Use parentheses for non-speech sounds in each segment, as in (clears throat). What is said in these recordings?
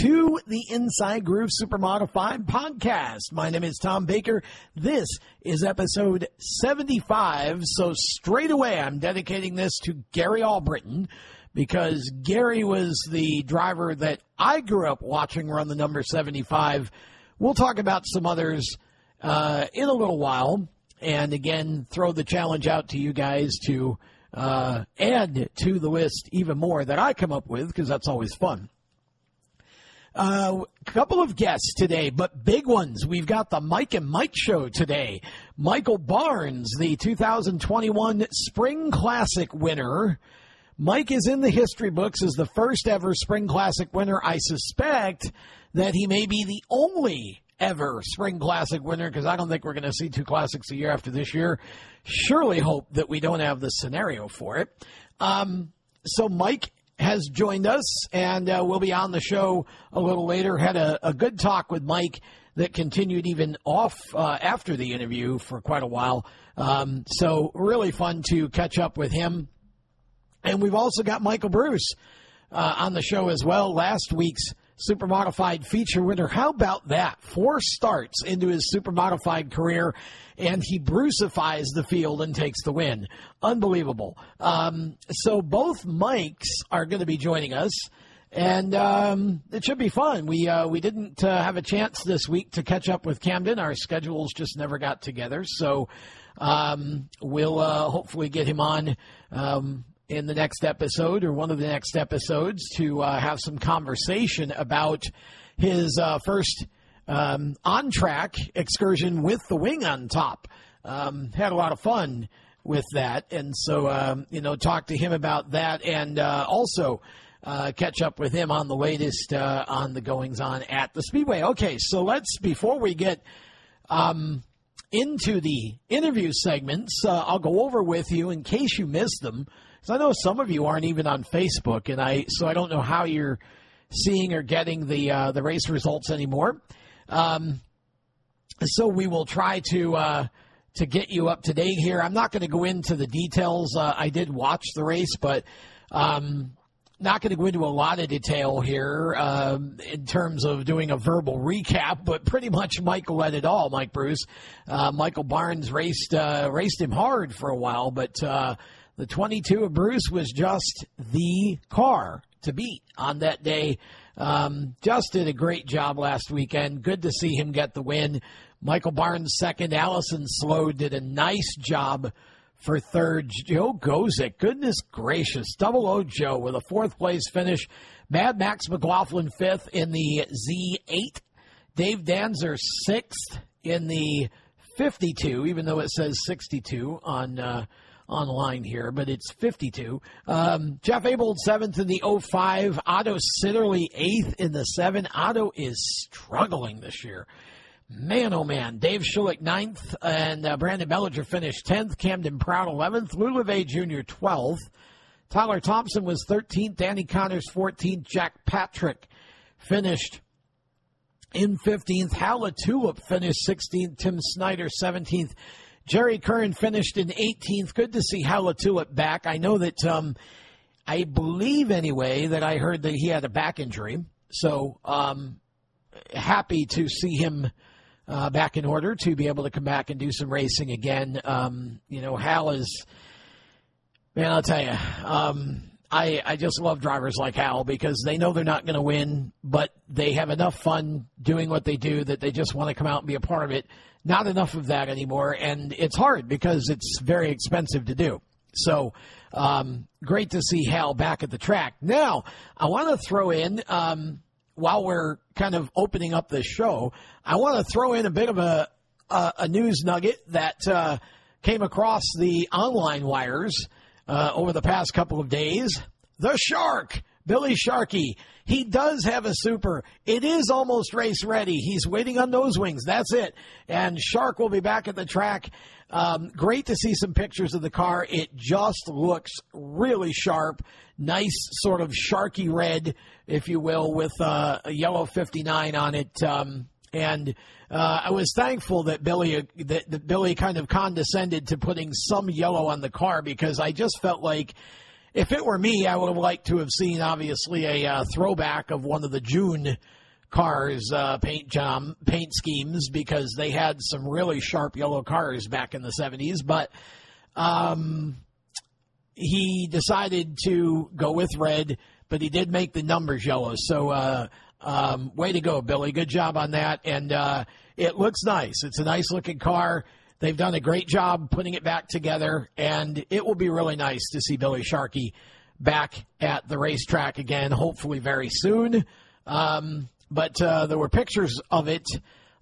to the Inside Groove Super Modified podcast. My name is Tom Baker. This is episode 75. So straight away, I'm dedicating this to Gary Albritton because Gary was the driver that I grew up watching run the number 75. We'll talk about some others uh, in a little while. And again, throw the challenge out to you guys to uh, add to the list even more that I come up with because that's always fun. A uh, couple of guests today, but big ones. We've got the Mike and Mike show today. Michael Barnes, the 2021 Spring Classic winner. Mike is in the history books as the first ever Spring Classic winner. I suspect that he may be the only ever Spring Classic winner because I don't think we're going to see two classics a year after this year. Surely hope that we don't have the scenario for it. Um, so Mike has joined us and uh, will be on the show a little later. Had a, a good talk with Mike that continued even off uh, after the interview for quite a while. Um, so really fun to catch up with him. And we've also got Michael Bruce uh, on the show as well. Last week's super modified feature winner. How about that? Four starts into his super modified career, and he brucifies the field and takes the win. Unbelievable. Um, so both Mikes are going to be joining us. And um, it should be fun. We uh, we didn't uh, have a chance this week to catch up with Camden. Our schedules just never got together. So um, we'll uh, hopefully get him on um, in the next episode or one of the next episodes to uh, have some conversation about his uh, first um, on track excursion with the wing on top. Um, had a lot of fun with that, and so um, you know, talk to him about that, and uh, also uh, catch up with him on the latest uh, on the goings on at the Speedway. Okay, so let's before we get um, into the interview segments, uh, I'll go over with you in case you missed them. Because I know some of you aren't even on Facebook, and I so I don't know how you're seeing or getting the uh, the race results anymore. Um, so we will try to uh, to get you up to date here. I'm not going to go into the details. Uh, I did watch the race, but um, not going to go into a lot of detail here um, in terms of doing a verbal recap. But pretty much Michael led it all. Mike Bruce, uh, Michael Barnes raced uh, raced him hard for a while, but uh, the 22 of Bruce was just the car to beat on that day. Um, just did a great job last weekend. Good to see him get the win. Michael Barnes second. Alison Sload did a nice job for third. Joe Gosek, goodness gracious, double O Joe with a fourth place finish. Mad Max McLaughlin fifth in the Z8. Dave Danzer sixth in the 52, even though it says 62 on. Uh, online here, but it's 52. Um, Jeff Abold seventh in the 05. Otto Sitterly eighth in the seven. Otto is struggling this year. Man, oh man. Dave Shullick ninth, and uh, Brandon Bellinger finished 10th. Camden Proud 11th. Lou LeVea Jr. 12th. Tyler Thompson was 13th. Danny Connors 14th. Jack Patrick finished in 15th. Hal LaTulip finished 16th. Tim Snyder 17th. Jerry Curran finished in 18th. Good to see Hal LaTulip back. I know that, um, I believe anyway, that I heard that he had a back injury. So, um, happy to see him uh, back in order to be able to come back and do some racing again. Um, you know, Hal is, man, I'll tell you, um, I, I just love drivers like Hal because they know they're not going to win, but they have enough fun doing what they do that they just want to come out and be a part of it not enough of that anymore, and it's hard because it's very expensive to do. So, um, great to see Hal back at the track. Now, I want to throw in, um, while we're kind of opening up this show, I want to throw in a bit of a, a, a news nugget that uh, came across the online wires uh, over the past couple of days. The shark Billy Sharkey. He does have a super. It is almost race ready. He's waiting on those wings. That's it. And Shark will be back at the track. Um, great to see some pictures of the car. It just looks really sharp. Nice sort of sharky red, if you will, with uh, a yellow 59 on it. Um, and uh, I was thankful that Billy uh, that, that Billy kind of condescended to putting some yellow on the car because I just felt like if it were me, I would have liked to have seen obviously a uh, throwback of one of the June cars uh, paint job paint schemes because they had some really sharp yellow cars back in the 70s but um, he decided to go with red but he did make the numbers yellow. So uh, um, way to go billy. Good job on that. And uh, it looks nice. It's a nice looking car they've done a great job putting it back together and it will be really nice to see billy sharkey back at the racetrack again hopefully very soon um, but uh, there were pictures of it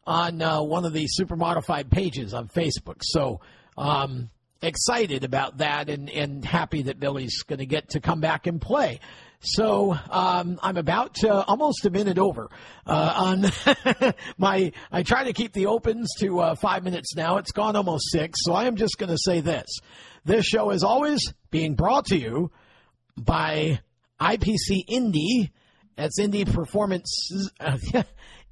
on uh, one of the super modified pages on Facebook. So um, excited about that and, and happy that Billy's going to get to come back and play. So um, I'm about uh, almost a minute over uh, on (laughs) my. I try to keep the opens to uh, five minutes now. It's gone almost six, so I am just going to say this: this show is always being brought to you by IPC Indy that's Indy Performance, uh, (laughs)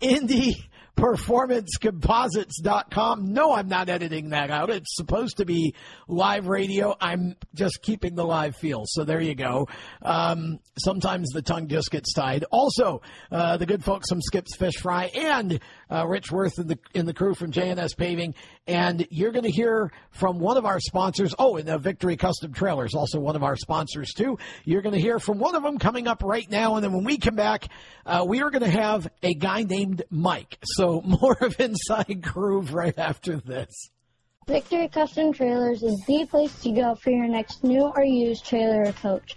Indy performancecomposites.com. No, I'm not editing that out. It's supposed to be live radio. I'm just keeping the live feel. So there you go. Um, sometimes the tongue just gets tied. Also, uh, the good folks from Skips Fish Fry and uh, Rich Worth in the in the crew from JNS Paving. And you're going to hear from one of our sponsors. Oh, and uh, Victory Custom Trailers, also one of our sponsors too. You're going to hear from one of them coming up right now. And then when we come back, uh, we are going to have a guy named Mike. So (laughs) more of Inside Groove right after this. Victory Custom Trailers is the place to go for your next new or used trailer or coach.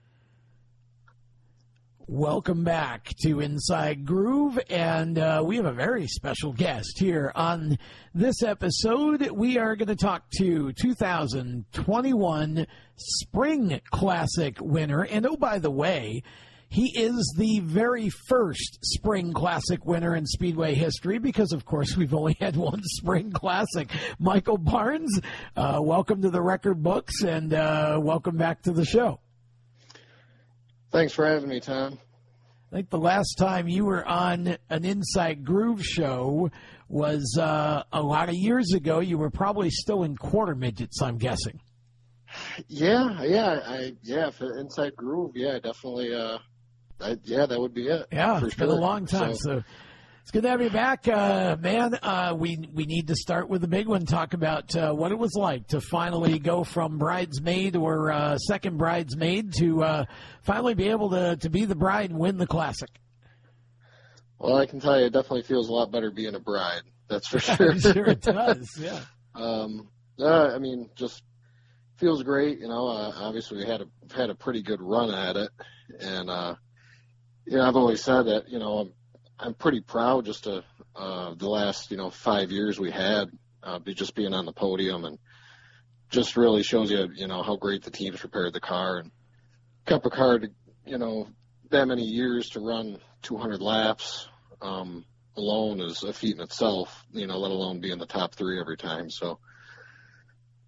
Welcome back to Inside Groove, and uh, we have a very special guest here on this episode. We are going to talk to 2021 Spring Classic winner, and oh, by the way, he is the very first Spring Classic winner in Speedway history because, of course, we've only had one Spring Classic. Michael Barnes, uh, welcome to the record books and uh, welcome back to the show. Thanks for having me, Tom. I think the last time you were on an Inside Groove show was uh, a lot of years ago. You were probably still in quarter midgets, I'm guessing. Yeah, yeah, I yeah for Inside Groove, yeah, definitely. Uh, I, yeah, that would be it. Yeah, it's sure. been a long time. So, so it's good to have you back, uh, man. Uh, we we need to start with the big one. Talk about uh, what it was like to finally go from bridesmaid or uh, second bridesmaid to uh, finally be able to to be the bride and win the classic. Well, I can tell you, it definitely feels a lot better being a bride. That's for (laughs) sure. sure, it does. (laughs) Yeah. um, uh, I mean, just feels great. You know, uh, obviously we had a had a pretty good run at it, and uh, know, I've always said that. You know, I'm I'm pretty proud just to uh, the last you know five years we had uh, just being on the podium and just really shows you you know how great the teams prepared the car and kept a car to you know that many years to run 200 laps um, alone is a feat in itself. You know, let alone be in the top three every time. So,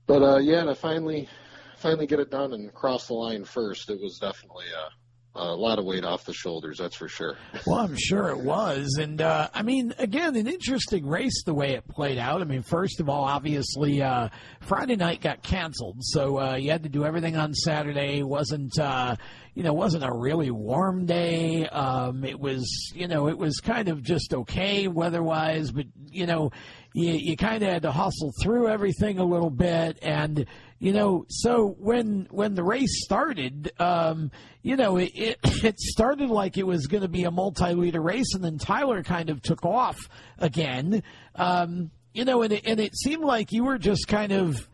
but uh, yeah, to finally finally get it done and cross the line first, it was definitely uh, a lot of weight off the shoulders, that's for sure. (laughs) well, I'm sure it was. And, uh, I mean, again, an interesting race the way it played out. I mean, first of all, obviously, uh, Friday night got canceled. So, uh, you had to do everything on Saturday. Wasn't, uh, you know, it wasn't a really warm day. Um, it was, you know, it was kind of just okay weather-wise, but, you know, you, you kind of had to hustle through everything a little bit. And, you know, so when when the race started, um, you know, it, it, (coughs) it started like it was going to be a multi-liter race, and then Tyler kind of took off again. Um, you know, and it, and it seemed like you were just kind of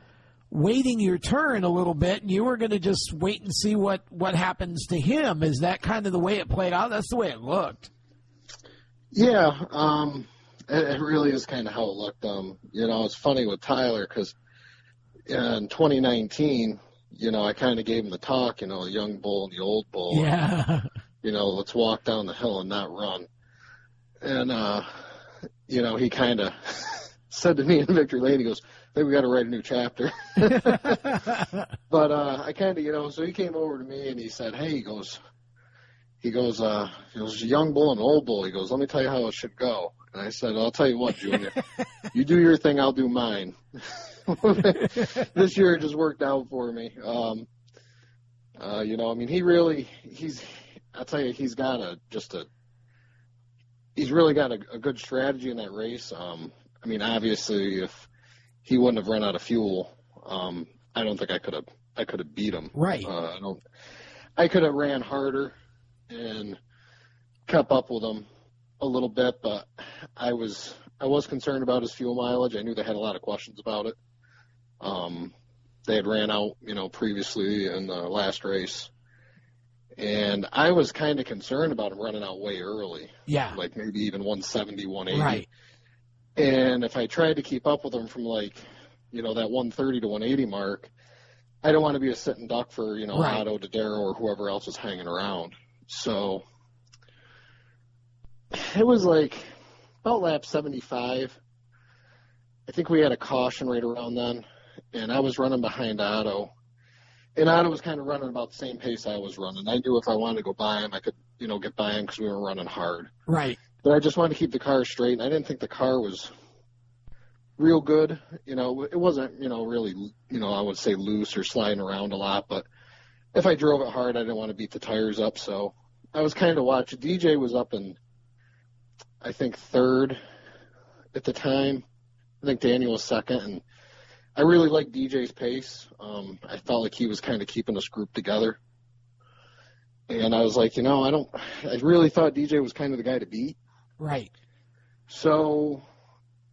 waiting your turn a little bit, and you were going to just wait and see what what happens to him. Is that kind of the way it played out? That's the way it looked. Yeah, um, it, it really is kind of how it looked. Um, you know, it's funny with Tyler because in 2019, you know, I kind of gave him the talk. You know, the young bull and the old bull. Yeah. (laughs) You know, let's walk down the hill and not run. And uh, you know, he kind of (laughs) said to me in Victory Lane, he goes, think we got to write a new chapter. (laughs) but uh, I kind of, you know, so he came over to me and he said, hey, he goes, he goes, uh, he goes, young bull and old bull. He goes, let me tell you how it should go. And I said, I'll tell you what, Junior, (laughs) you do your thing, I'll do mine. (laughs) this year it just worked out for me. Um, uh, you know, I mean, he really, he's, I'll tell you, he's got a, just a, he's really got a, a good strategy in that race. Um, I mean, obviously, if he wouldn't have run out of fuel, um, I don't think I could have, I could have beat him. Right. Uh, I don't, I could have ran harder and kept up with him a little bit, but I was I was concerned about his fuel mileage. I knew they had a lot of questions about it. Um, they had ran out, you know, previously in the last race, and I was kind of concerned about him running out way early, Yeah. like maybe even 170, 180. Right. And if I tried to keep up with him from like, you know, that 130 to 180 mark, I don't want to be a sitting duck for, you know, Right. Otto, Dodaro, or whoever else is hanging around. So it was like about lap 75. I think we had a caution right around then, and I was running behind Otto. And Otto was kind of running about the same pace I was running. I knew if I wanted to go by him, I could, you know, get by him because we were running hard Right. But I just wanted to keep the car straight. And I didn't think the car was real good. You know, it wasn't, you know, really, you know, I would say loose or sliding around a lot. But if I drove it hard, I didn't want to beat the tires up. So I was kind of watching. DJ was up in, I think, third at the time. I think Daniel was second. And I really liked DJ's pace. Um, I felt like he was kind of keeping us grouped together. And I was like, you know, I don't, I really thought DJ was kind of the guy to beat. Right. So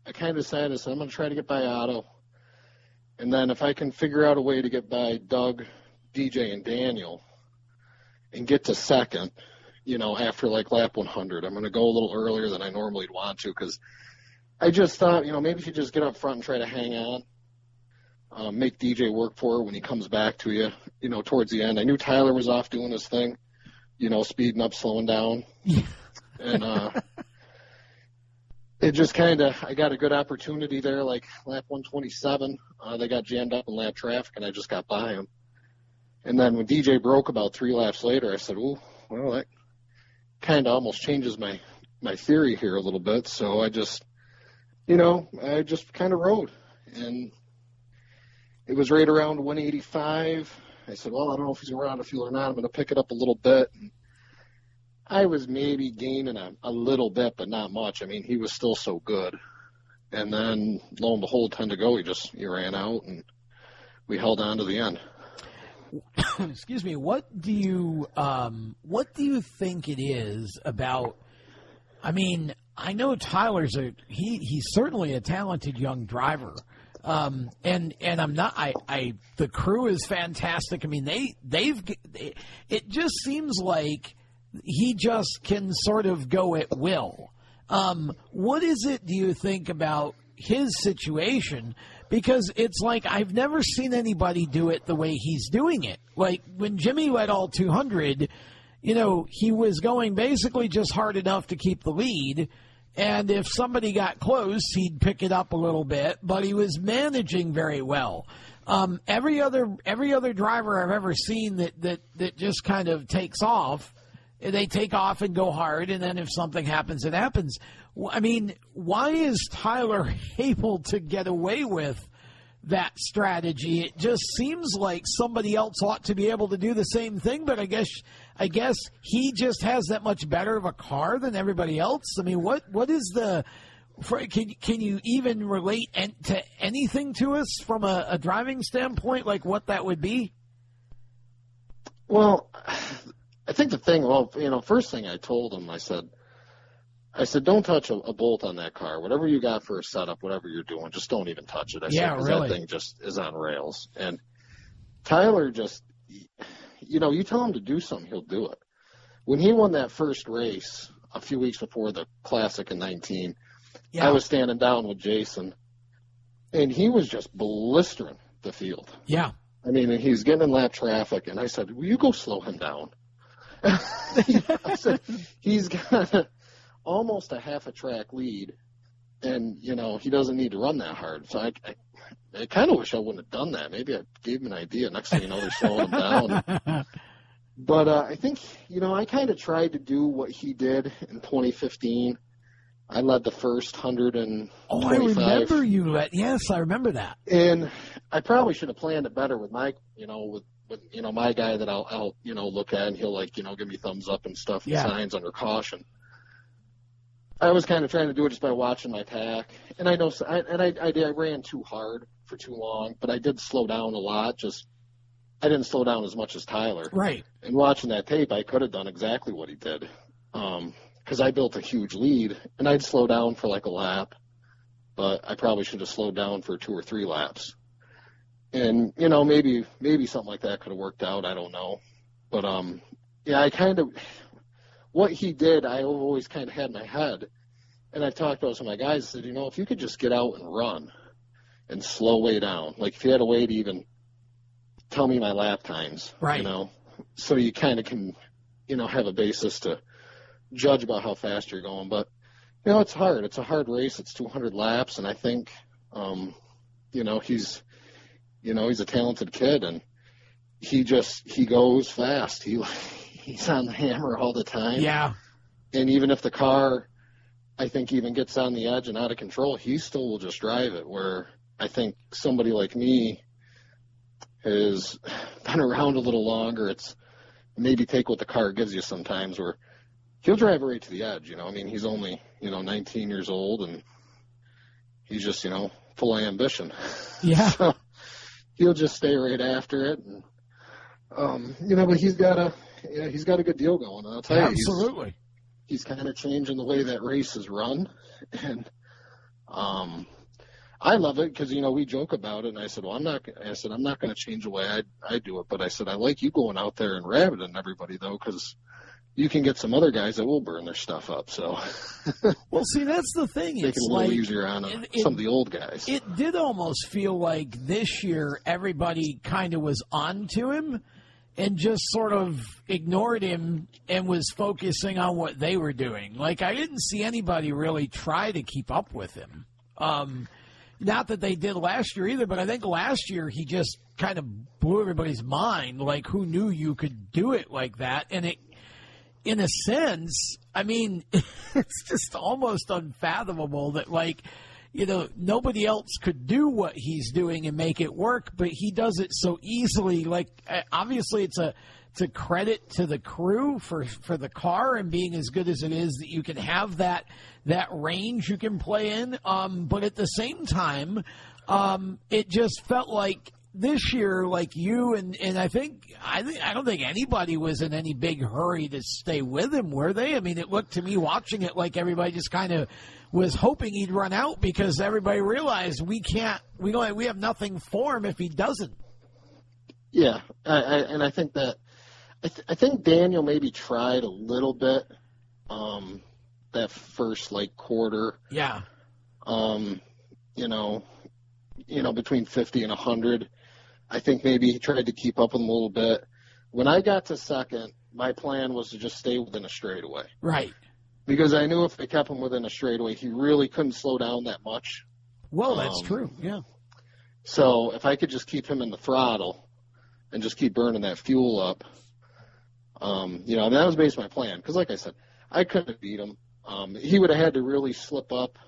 I kind of decided, I said, I'm going to try to get by Otto. And then if I can figure out a way to get by Doug, DJ, and Daniel and get to second, you know, after like lap 100, I'm going to go a little earlier than I normally would want to because I just thought, you know, maybe if you just get up front and try to hang on, um, make DJ work for it when he comes back to you, you know, towards the end. I knew Tyler was off doing his thing, you know, speeding up, slowing down. (laughs) and, uh, it just kind of I got a good opportunity there, like lap 127. Uh, they got jammed up in lap traffic, and I just got by them. And then when DJ broke about three laps later, I said, "Ooh, well, that kind of almost changes my my theory here a little bit." So I just, you know, I just kind of rode, and it was right around 185. I said, "Well, I don't know if he's out of fuel or not. I'm going to pick it up a little bit." And I was maybe gaining a, a little bit, but not much. I mean, he was still so good. And then, lo and behold, ten to go, he just he ran out, and we held on to the end. (coughs) excuse me what do you um what do you think it is about i mean i know tyler's a he he's certainly a talented young driver um and and i'm not i i the crew is fantastic i mean they they've it just seems like he just can sort of go at will um what is it do you think about his situation because it's like I've never seen anybody do it the way he's doing it. Like when Jimmy led all 200, you know, he was going basically just hard enough to keep the lead. And if somebody got close, he'd pick it up a little bit, but he was managing very well. Um, every other every other driver I've ever seen that, that, that just kind of takes off, they take off and go hard, and then if something happens, it happens. I mean, why is Tyler (laughs) able to get away with that strategy? It just seems like somebody else ought to be able to do the same thing, but I guess I guess he just has that much better of a car than everybody else. I mean, what what is the can can you even relate to anything to us from a, a driving standpoint, like what that would be? Well, I think the thing, well, you know, first thing I told him, I said, I said, don't touch a, a bolt on that car. Whatever you got for a setup, whatever you're doing, just don't even touch it. I Yeah, said, really. that thing just is on rails. And Tyler just, you know, you tell him to do something, he'll do it. When he won that first race a few weeks before the Classic in 19, Yeah. I was standing down with Jason, and he was just blistering the field. yeah. I mean, and he's getting in lap traffic, and I said, "Will you go slow him down?" (laughs) Said, "He's got a, almost a half a track lead, and you know he doesn't need to run that hard." So I, I, I kind of wish I wouldn't have done that. Maybe I gave him an idea. Next thing you know, they're slowing him down. (laughs) But uh, I think you know I kind of tried to do what he did in 2015. I led the first hundred and oh, I remember you. Let, yes, I remember that. and I probably should have planned it better with my, you know, with, with you know my guy that I'll, I'll, you know, look at and he'll like, you know, give me thumbs up and stuff, and Yeah. signs under caution. I was kind of trying to do it just by watching my pack, and I know, I, and I, I did, I ran too hard for too long, but I did slow down a lot. Just, I didn't slow down as much as Tyler. Right. And watching that tape, I could have done exactly what he did. Um 'cause I built a huge lead, and I'd slow down for like a lap, but I probably should have slowed down for two or three laps. And you know, maybe maybe something like that could have worked out. I don't know, but um, yeah, I kind of what he did. I always kind of had in my head, and I talked about some of my guys. I said, you know, if you could just get out and run, and slow way down, like if you had a way to even tell me my lap times, Right. You know, so you kind of can, you know, have a basis to judge about how fast you're going. But you know, it's hard. It's a hard race. It's 200 laps, and I think, um, you know, he's, you know, he's a talented kid, and he just he goes fast. He (laughs) he's on the hammer all the time. Yeah. And even if the car, I think, even gets on the edge and out of control, he still will just drive it. Where I think somebody like me has (sighs) been around a little longer. It's maybe take what the car gives you sometimes. Where he'll drive it right to the edge. You know, I mean, he's only you know 19 years old, and he's just you know full of ambition. (laughs) Yeah. So he'll just stay right after it, and um, you know, but he's got a yeah, he's got a good deal going. I'll tell you, he's- Absolutely. he's kind of changing the way that race is run, (laughs) and um, I love it because you know we joke about it, and I said, well, I'm not. I said I'm not going to change the way I I do it, but I said I like you going out there and rabbiting everybody though, because you can get some other guys that will burn their stuff up, so (laughs) Well, see, that's the thing. make it It's a little like easier on uh, it- it- some of the old guys. it did almost feel like this year everybody kind of was on to him and just sort of ignored him and was focusing on what they were doing. Like I didn't see anybody really try to keep up with him. Um, not that they did last year either, but I think last year he just kind of blew everybody's mind. Like who knew you could do it like that? And it, in a sense, I mean, (laughs) it's just almost unfathomable that like you know, nobody else could do what he's doing and make it work, but he does it so easily. Like, uh, obviously, it's a it's a credit to the crew for for the car and being as good as it is that you can have that that range you can play in. Um, but at the same time, um, it just felt like this year, like you and and I think I think I don't think anybody was in any big hurry to stay with him, were they? I mean, it looked to me watching it like everybody just kind of was hoping he'd run out because everybody realized we can't, we don't, we have nothing for him if he doesn't. Yeah, I, I, and I think that I, th- I think Daniel maybe tried a little bit um, that first like quarter. Yeah, Um, you know, you know between fifty and a hundred. I think maybe he tried to keep up with him a little bit. When I got to second, my plan was to just stay within a straightaway right. because I knew if they kept him within a straightaway, he really couldn't slow down that much. Well, that's Um, true. Yeah, So if I could just keep him in the throttle and just keep burning that fuel up, um, you know, and that was basically my plan. Because like I said, I couldn't have beat him. Um, he would have had to really slip up.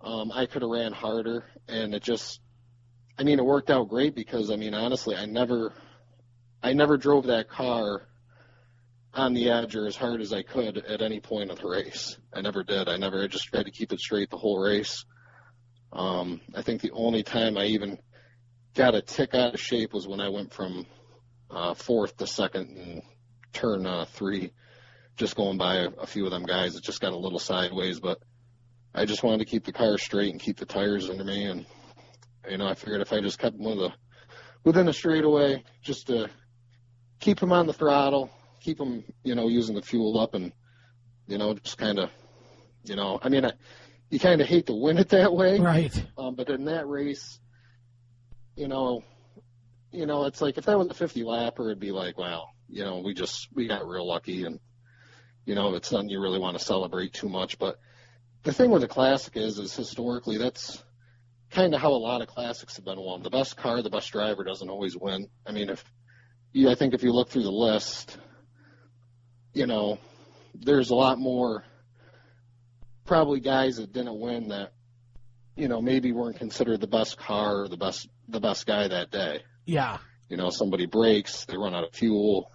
Um, I could have ran harder, and it just, I mean, it worked out great because I mean, honestly, I never, I never drove that car on the edge or as hard as I could at any point of the race. I never did. I never. I just tried to keep it straight the whole race. Um, I think the only time I even got a tick out of shape was when I went from uh, fourth to second in turn uh, three just going by a, a few of them guys. It just got a little sideways, but I just wanted to keep the car straight and keep the tires under me. And, you know, I figured if I just kept one of the, within a straightaway, just to keep them on the throttle, keep them, you know, using the fuel up and, you know, just kind of, you know, I mean, I, you kind of hate to win it that way. Right. Um, but in that race, you know, you know, it's like if that was a 50 lapper, it'd be like, wow, you know, we just we got real lucky, and you know, it's something you really want to celebrate too much. But the thing with the classic is, is historically that's kind of how a lot of classics have been won. The best car, the best driver doesn't always win. I mean, if you, I think if you look through the list, you know, there's a lot more probably guys that didn't win that you know maybe weren't considered the best car or the best the best guy that day. Yeah. You know, somebody breaks, they run out of fuel,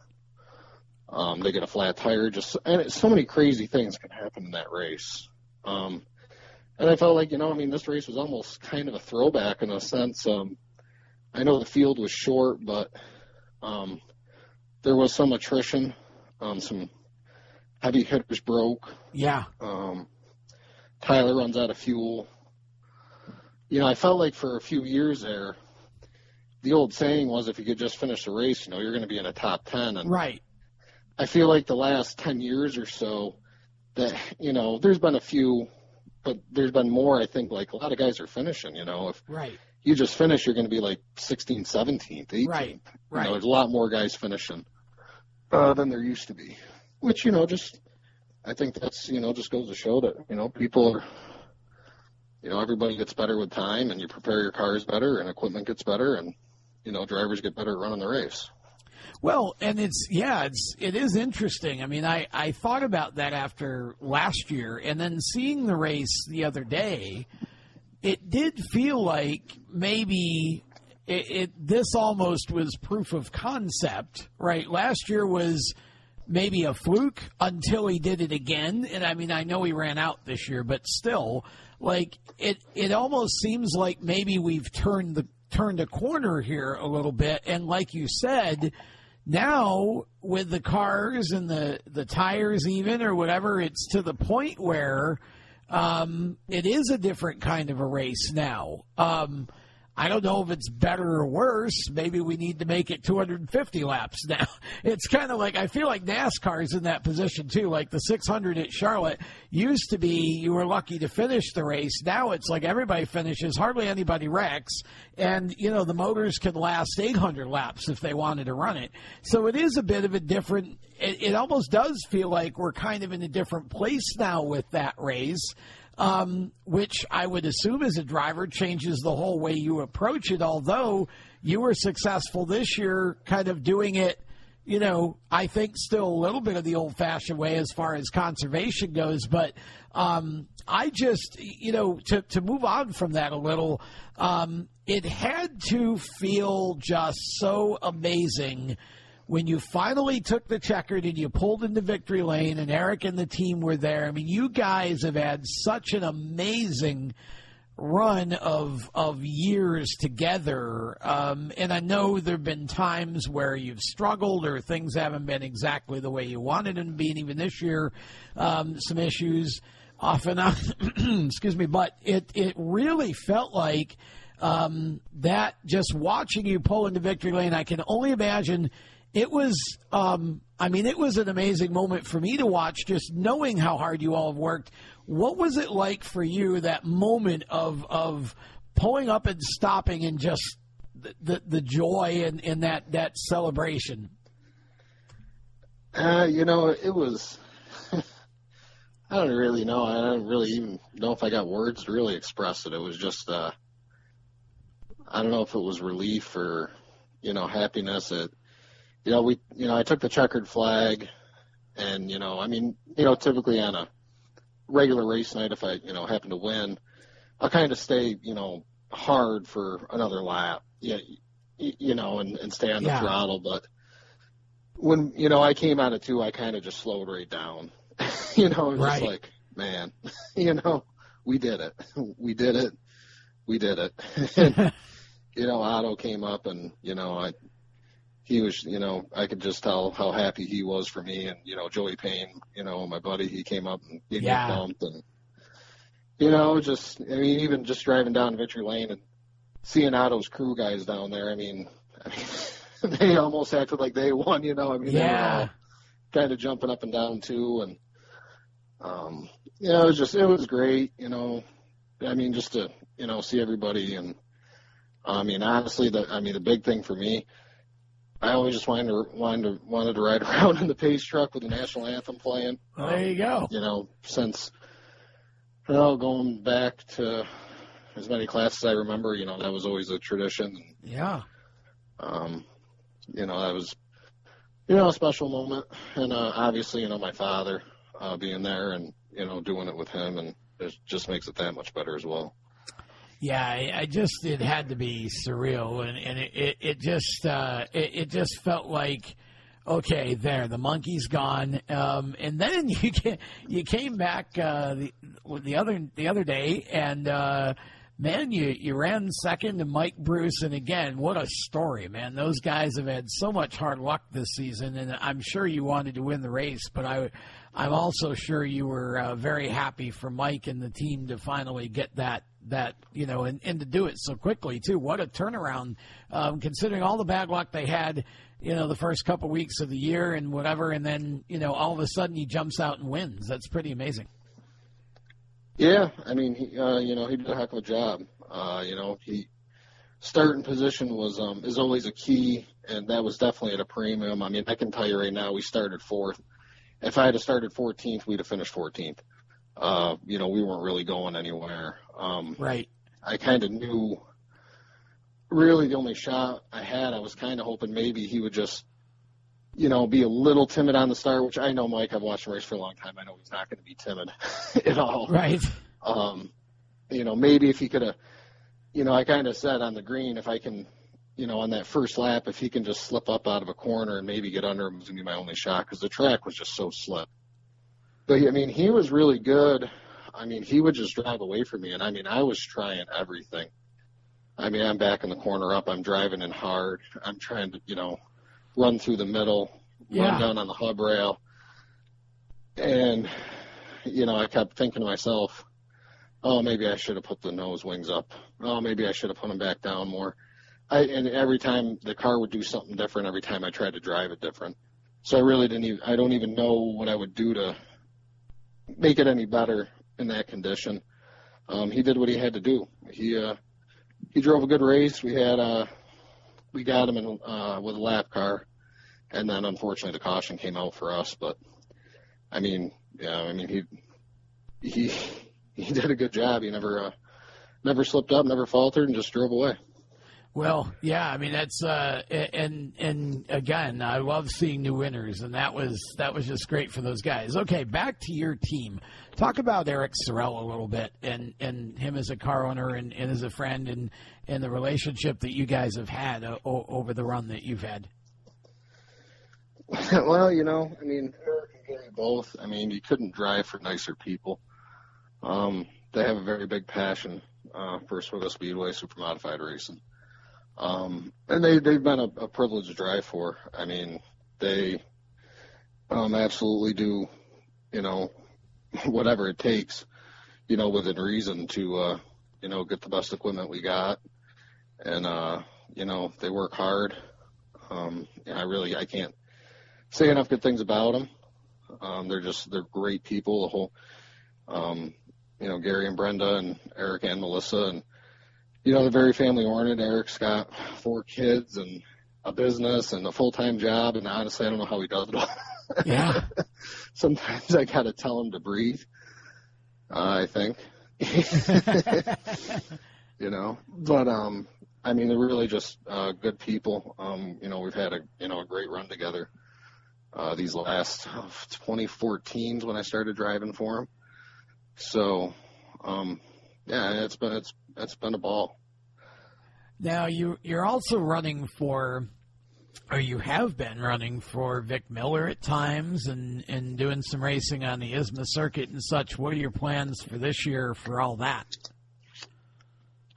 um, they get a flat tire. Just and it, so many crazy things can happen in that race. Um, and I felt like you know, I mean, this race was almost kind of a throwback in a sense. Um, I know the field was short, but um, there was some attrition. Um, some heavy hitters broke. Yeah. Um, Tyler runs out of fuel. You know, I felt like for a few years there, the old saying was if you could just finish the race, you know, you're going to be in a top 10. And Right. I feel like the last 10 years or so that, you know, there's been a few, but there's been more, I think, like a lot of guys are finishing, you know, if Right. you just finish, you're going to be like 16th, 17th, 18th. Right. You know, Right. there's a lot more guys finishing uh, than there used to be, which, you know, just, I think that's, you know, just goes to show that, you know, people are, you know, everybody gets better with time and you prepare your cars better and equipment gets better and, you know, drivers get better at running the race. Well, and it's yeah, it's it is interesting. I mean, I I thought about that after last year, and then seeing the race the other day, it did feel like maybe it, it this almost was proof of concept, right? Last year was maybe a fluke until he did it again, and I mean, I know he ran out this year, but still, like it it almost seems like maybe we've turned the turned a corner here a little bit, and like you said now with the cars and the the tires even or whatever it's to the point where um, it is a different kind of a race now. Um, I don't know if it's better or worse. Maybe we need to make it 250 laps (laughs) now. It's kind of like I feel like NASCAR's in that position too. Like the 600 at Charlotte used to be, you were lucky to finish the race. Now it's like everybody finishes, hardly anybody wrecks, and you know the motors can last 800 laps if they wanted to run it. So it is a bit of a different. It, it almost does feel like we're kind of in a different place now with that race um, which I would assume as a driver changes the whole way you approach it. Although you were successful this year, kind of doing it, you know, I think still a little bit of the old fashioned way as far as conservation goes. But um, I just, you know, to, to move on from that a little, um, it had to feel just so amazing when you finally took the checkered and you pulled into victory lane and Eric and the team were there. I mean, you guys have had such an amazing run of of years together. Um, and I know there've been times where you've struggled or things haven't been exactly the way you wanted them to be, and even this year, um, some issues off and on. (clears throat) excuse me, but it it really felt like um, that just watching you pull into victory lane. I can only imagine it was um, i mean it was an amazing moment for me to watch just knowing how hard you all have worked what was it like for you that moment of of pulling up and stopping and just the the, the joy and in, that that celebration Uh, you know, it was. (laughs) I don't really know. I don't really even know if I got words to really express it. It was just, uh, I don't know if it was relief or, you know, happiness. It, you know, we, you know, I took the checkered flag, and you know, I mean, you know, typically on a regular race night, if I, you know, happen to win, I'll kind of stay, you know, hard for another lap, yeah, you, you know, and, and stay on the Yeah. throttle. But when you know I came out of two, I kind of just slowed right down. you know, it was Right. just like, man, you know, we did it, we did it, we did it. and, you know, Otto came up, and you know, I he was, you know, I could just tell how happy he was for me. And, you know, Joey Payne, you know, my buddy, he came up and gave Yeah. me a bump. And, you know, just, I mean, even just driving down Victory Lane and seeing Otto's crew guys down there, I mean, (laughs) I mean (laughs) they almost acted like they won, you know. I mean, they were Yeah. all kind of jumping up and down too. And, um, you know, it was just, it was great, you know. I mean, just to, you know, see everybody and, I mean, honestly, the I mean, the big thing for me, I always just wanted to wanted to wanted to ride (laughs) around in the pace truck with the national anthem playing. Well, there you go. You know, since you know, going back to as many classes I remember, you know, that was always a tradition. And, Yeah. um, you know, that was you know a special moment, and uh, obviously, you know, my father uh, being there and you know doing it with him, and it just makes it that much better as well. Yeah, I, just it had to be surreal, and and it it, it just uh, it, it just felt like okay, there the monkey's gone, um, and then (laughs) you you came back uh, the the other the other day, and uh, man, you you ran second to Mike Bruce, and again, what a story, man! Those guys have had so much hard luck this season, and I'm sure you wanted to win the race, but I. I'm also sure you were uh, very happy for Mike and the team to finally get that that you know and, and to do it so quickly too. What a turnaround, um, considering all the bad luck they had, you know, the first couple weeks of the year and whatever, and then you know all of a sudden he jumps out and wins. That's pretty amazing. Yeah, I mean, he, uh, you know, he did a heck of a job. Uh, you know, he starting position was um is always a key, and that was definitely at a premium. I mean, I can tell you right now, we started fourth. If I had started 14th, we'd have finished 14th. Uh, you know, we weren't really going anywhere. Um, Right. I kind of knew. Really, the only shot I had, I was kind of hoping maybe he would just, you know, be a little timid on the start. Which I know Mike. I've watched him race for a long time. I know he's not going to be timid (laughs) at all. Right. Um, you know, maybe if he could have, you know, I kind of said on the green, if I can, you know, on that first lap, if he can just slip up out of a corner and maybe get under him, was going to be my only shot because the track was just so slip. But I mean, he was really good. I mean, he would just drive away from me, and I mean, I was trying everything. I mean, I'm back in the corner up. I'm driving in hard. I'm trying to, you know, run through the middle, Yeah. run down on the hub rail, and you know, I kept thinking to myself, oh, maybe I should have put the nose wings up. Oh, maybe I should have put them back down more. I, and every time the car would do something different, every time I tried to drive it different. So I really didn't even, I don't even know what I would do to make it any better in that condition. Um, he did what he had to do. He, uh, he drove a good race. We had, uh, we got him in, uh, with a lap car. And then unfortunately the caution came out for us, but I mean, yeah, I mean, he, he, (laughs) he did a good job. He never, uh, never slipped up, never faltered, and just drove away. Well, yeah, I mean that's uh, and and again, I love seeing new winners, and that was that was just great for those guys. Okay, back to your team. Talk about Eric Sorrell a little bit, and and him as a car owner and, and as a friend, and and the relationship that you guys have had uh, over the run that you've had. (laughs) well, you know, I mean, Eric and Gary both. I mean, you couldn't drive for nicer people. Um, they have a very big passion uh, for Oswego Speedway super modified racing, um, and they they've been a, a privilege to drive for. I mean, they um, absolutely do, you know, (laughs) whatever it takes, you know, within reason to, uh, you know, get the best equipment we got, and uh, you know, they work hard. Um, and I really I can't say enough good things about them. Um, they're just they're great people. The whole, um, you know, Gary and Brenda and Eric and Melissa and you know they're very family oriented. Eric's got four kids and a business and a full time job, and honestly, I don't know how he does it all. (laughs) Yeah. Sometimes I gotta tell him to breathe. Uh, I think. (laughs) you know, but um, I mean, they're really just uh, good people. Um, you know, we've had a you know a great run together. Uh, these last uh, 2014 is when I started driving for him. So, um, yeah, it's been it's it's been a ball. Now you you're also running for, or you have been running for Vic Miller at times, and and doing some racing on the ISMA circuit and such. What are your plans for this year for all that?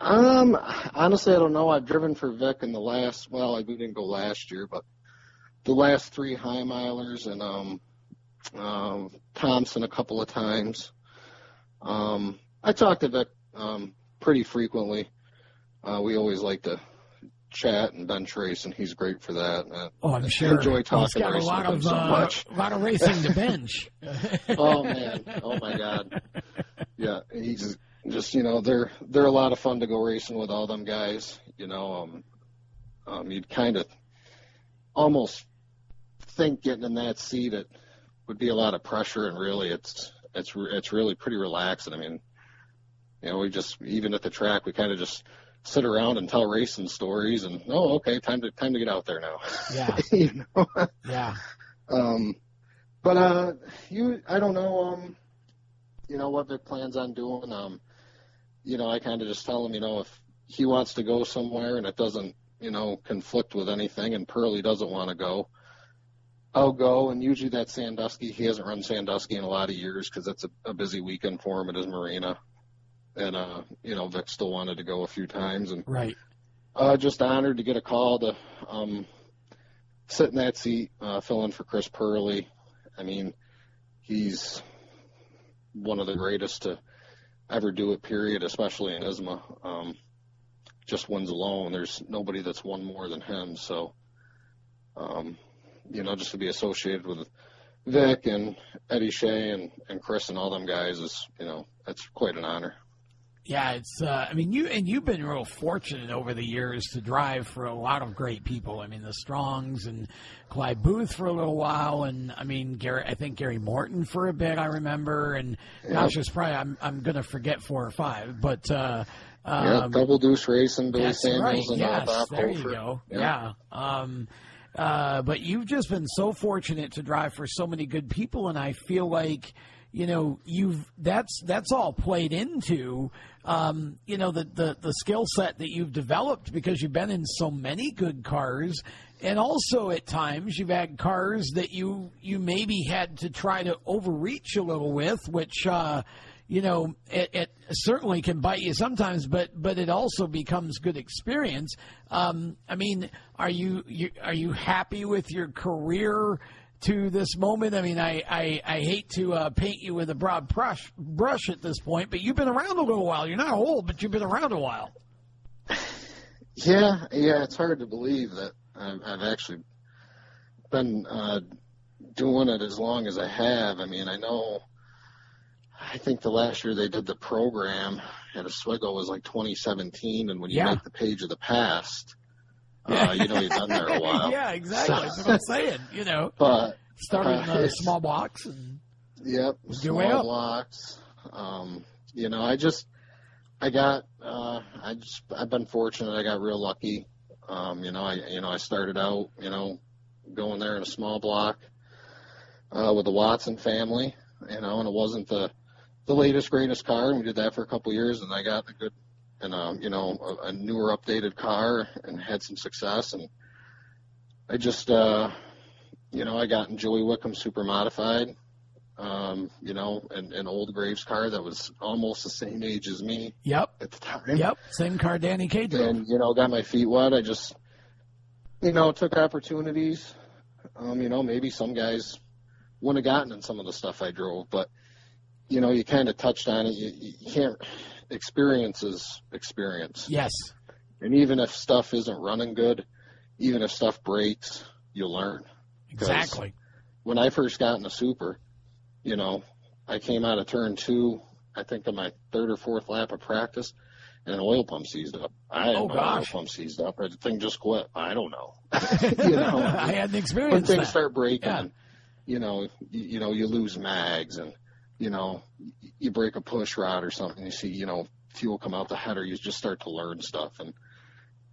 Um, honestly, I don't know. I've driven for Vic in the last. Well, I we didn't go last year, but the last three Hy-Milers and um, um, Thompson a couple of times. Um, I talked to Vic um, pretty frequently. Uh, we always like to chat and bench race, and he's great for that. Uh, Oh, I'm sure. enjoy talking He's got a lot of so uh, a (laughs) lot of racing to bench. (laughs) oh man, oh my god, yeah, he's just you know they're they're a lot of fun to go racing with all them guys. You know, um, um, you'd kind of almost think getting in that seat it would be a lot of pressure, and really it's it's re- it's really pretty relaxing. I mean, you know, we just even at the track we kind of just sit around and tell racing stories, and oh okay, time to time to get out there now. Yeah, (laughs) you know. yeah, Um, but uh, you, I don't know. Um, you know what Vic plans on doing. Um, you know, I kind of just tell him, you know, if he wants to go somewhere and it doesn't, you know, conflict with anything, and Perley doesn't want to go, I'll go. And usually that's Sandusky. He hasn't run Sandusky in a lot of years because it's a, a busy weekend for him at his marina. And uh, you know, Vic still wanted to go a few times, and right. uh, just honored to get a call to um, sit in that seat, uh, fill in for Chris Perley. I mean, he's one of the greatest to ever do it. Period, especially in ISMA. Um, just wins alone. There's nobody that's won more than him. So, um, you know, just to be associated with Vic and Eddie Shea and, and Chris and all them guys is, you know, that's quite an honor. Yeah, it's. Uh, I mean, you and you've been real fortunate over the years to drive for a lot of great people. I mean, the Strongs and Clyde Booth for a little while, and I mean, Gary. I think Gary Morton for a bit. I remember, and gosh, there's probably I'm I'm gonna forget four or five, but. uh yeah, um, double deuce racing, Billy Samuels right. and Yes, uh, Bob there you go. Yeah. Yeah. Um, uh, but you've just been so fortunate to drive for so many good people, and I feel like you know you've that's that's all played into um, you know the the, the skill set that you've developed because you've been in so many good cars. And also, at times, you've had cars that you you maybe had to try to overreach a little with, which uh, you know, it, it certainly can bite you sometimes, but but it also becomes good experience. Um, I mean, are you, you are you happy with your career to this moment? I mean, I I, I hate to uh, paint you with a broad brush brush at this point, but you've been around a little while. You're not old, but you've been around a while. (laughs) Yeah, yeah, it's hard to believe that I've, I've actually been uh, doing it as long as I have. I mean, I know. I think the last year they did the program at Oswego was like 2017, and when you Yeah. make the page of the past, uh, you know you've been there a (laughs) while. yeah, exactly. That's what I'm (laughs) saying. You know, But started in Uh, a small box and Yep, small blocks. Um, you know, I just, I got, uh, I just, I've been fortunate. I got real lucky. Um, you know, I, you know, I started out, you know, going there in a small block, uh, with the Watson family, you know, and it wasn't the, the latest, greatest car. And we did that for a couple of years and I got a good, and, um, you know, a, a newer updated car and had some success. And I just, uh, you know, I got in Joey Wickham super modified um, you know, an, an old Graves car that was almost the same age as me yep, at the time. yep, same car Danny K drove. And, you know, got my feet wet. I just, you know, took opportunities. Um, you know, maybe some guys wouldn't have gotten in some of the stuff I drove, but, you know, you kind of touched on it. You, you can't, experience is experience. Yes, And even if stuff isn't running good, even if stuff breaks, you learn. exactly. when I first got in the super, you know, I came out of turn two, I think on my third or fourth lap of practice, and an oil pump seized up. I didn't Oh, an oil pump seized up. The thing just quit. I don't know. (laughs) (laughs) you know, I hadn't when things that. start breaking, Yeah. you know, you, you know, you lose mags and, you know, you break a push rod or something. You see, you know, fuel come out the header. You just start to learn stuff. And,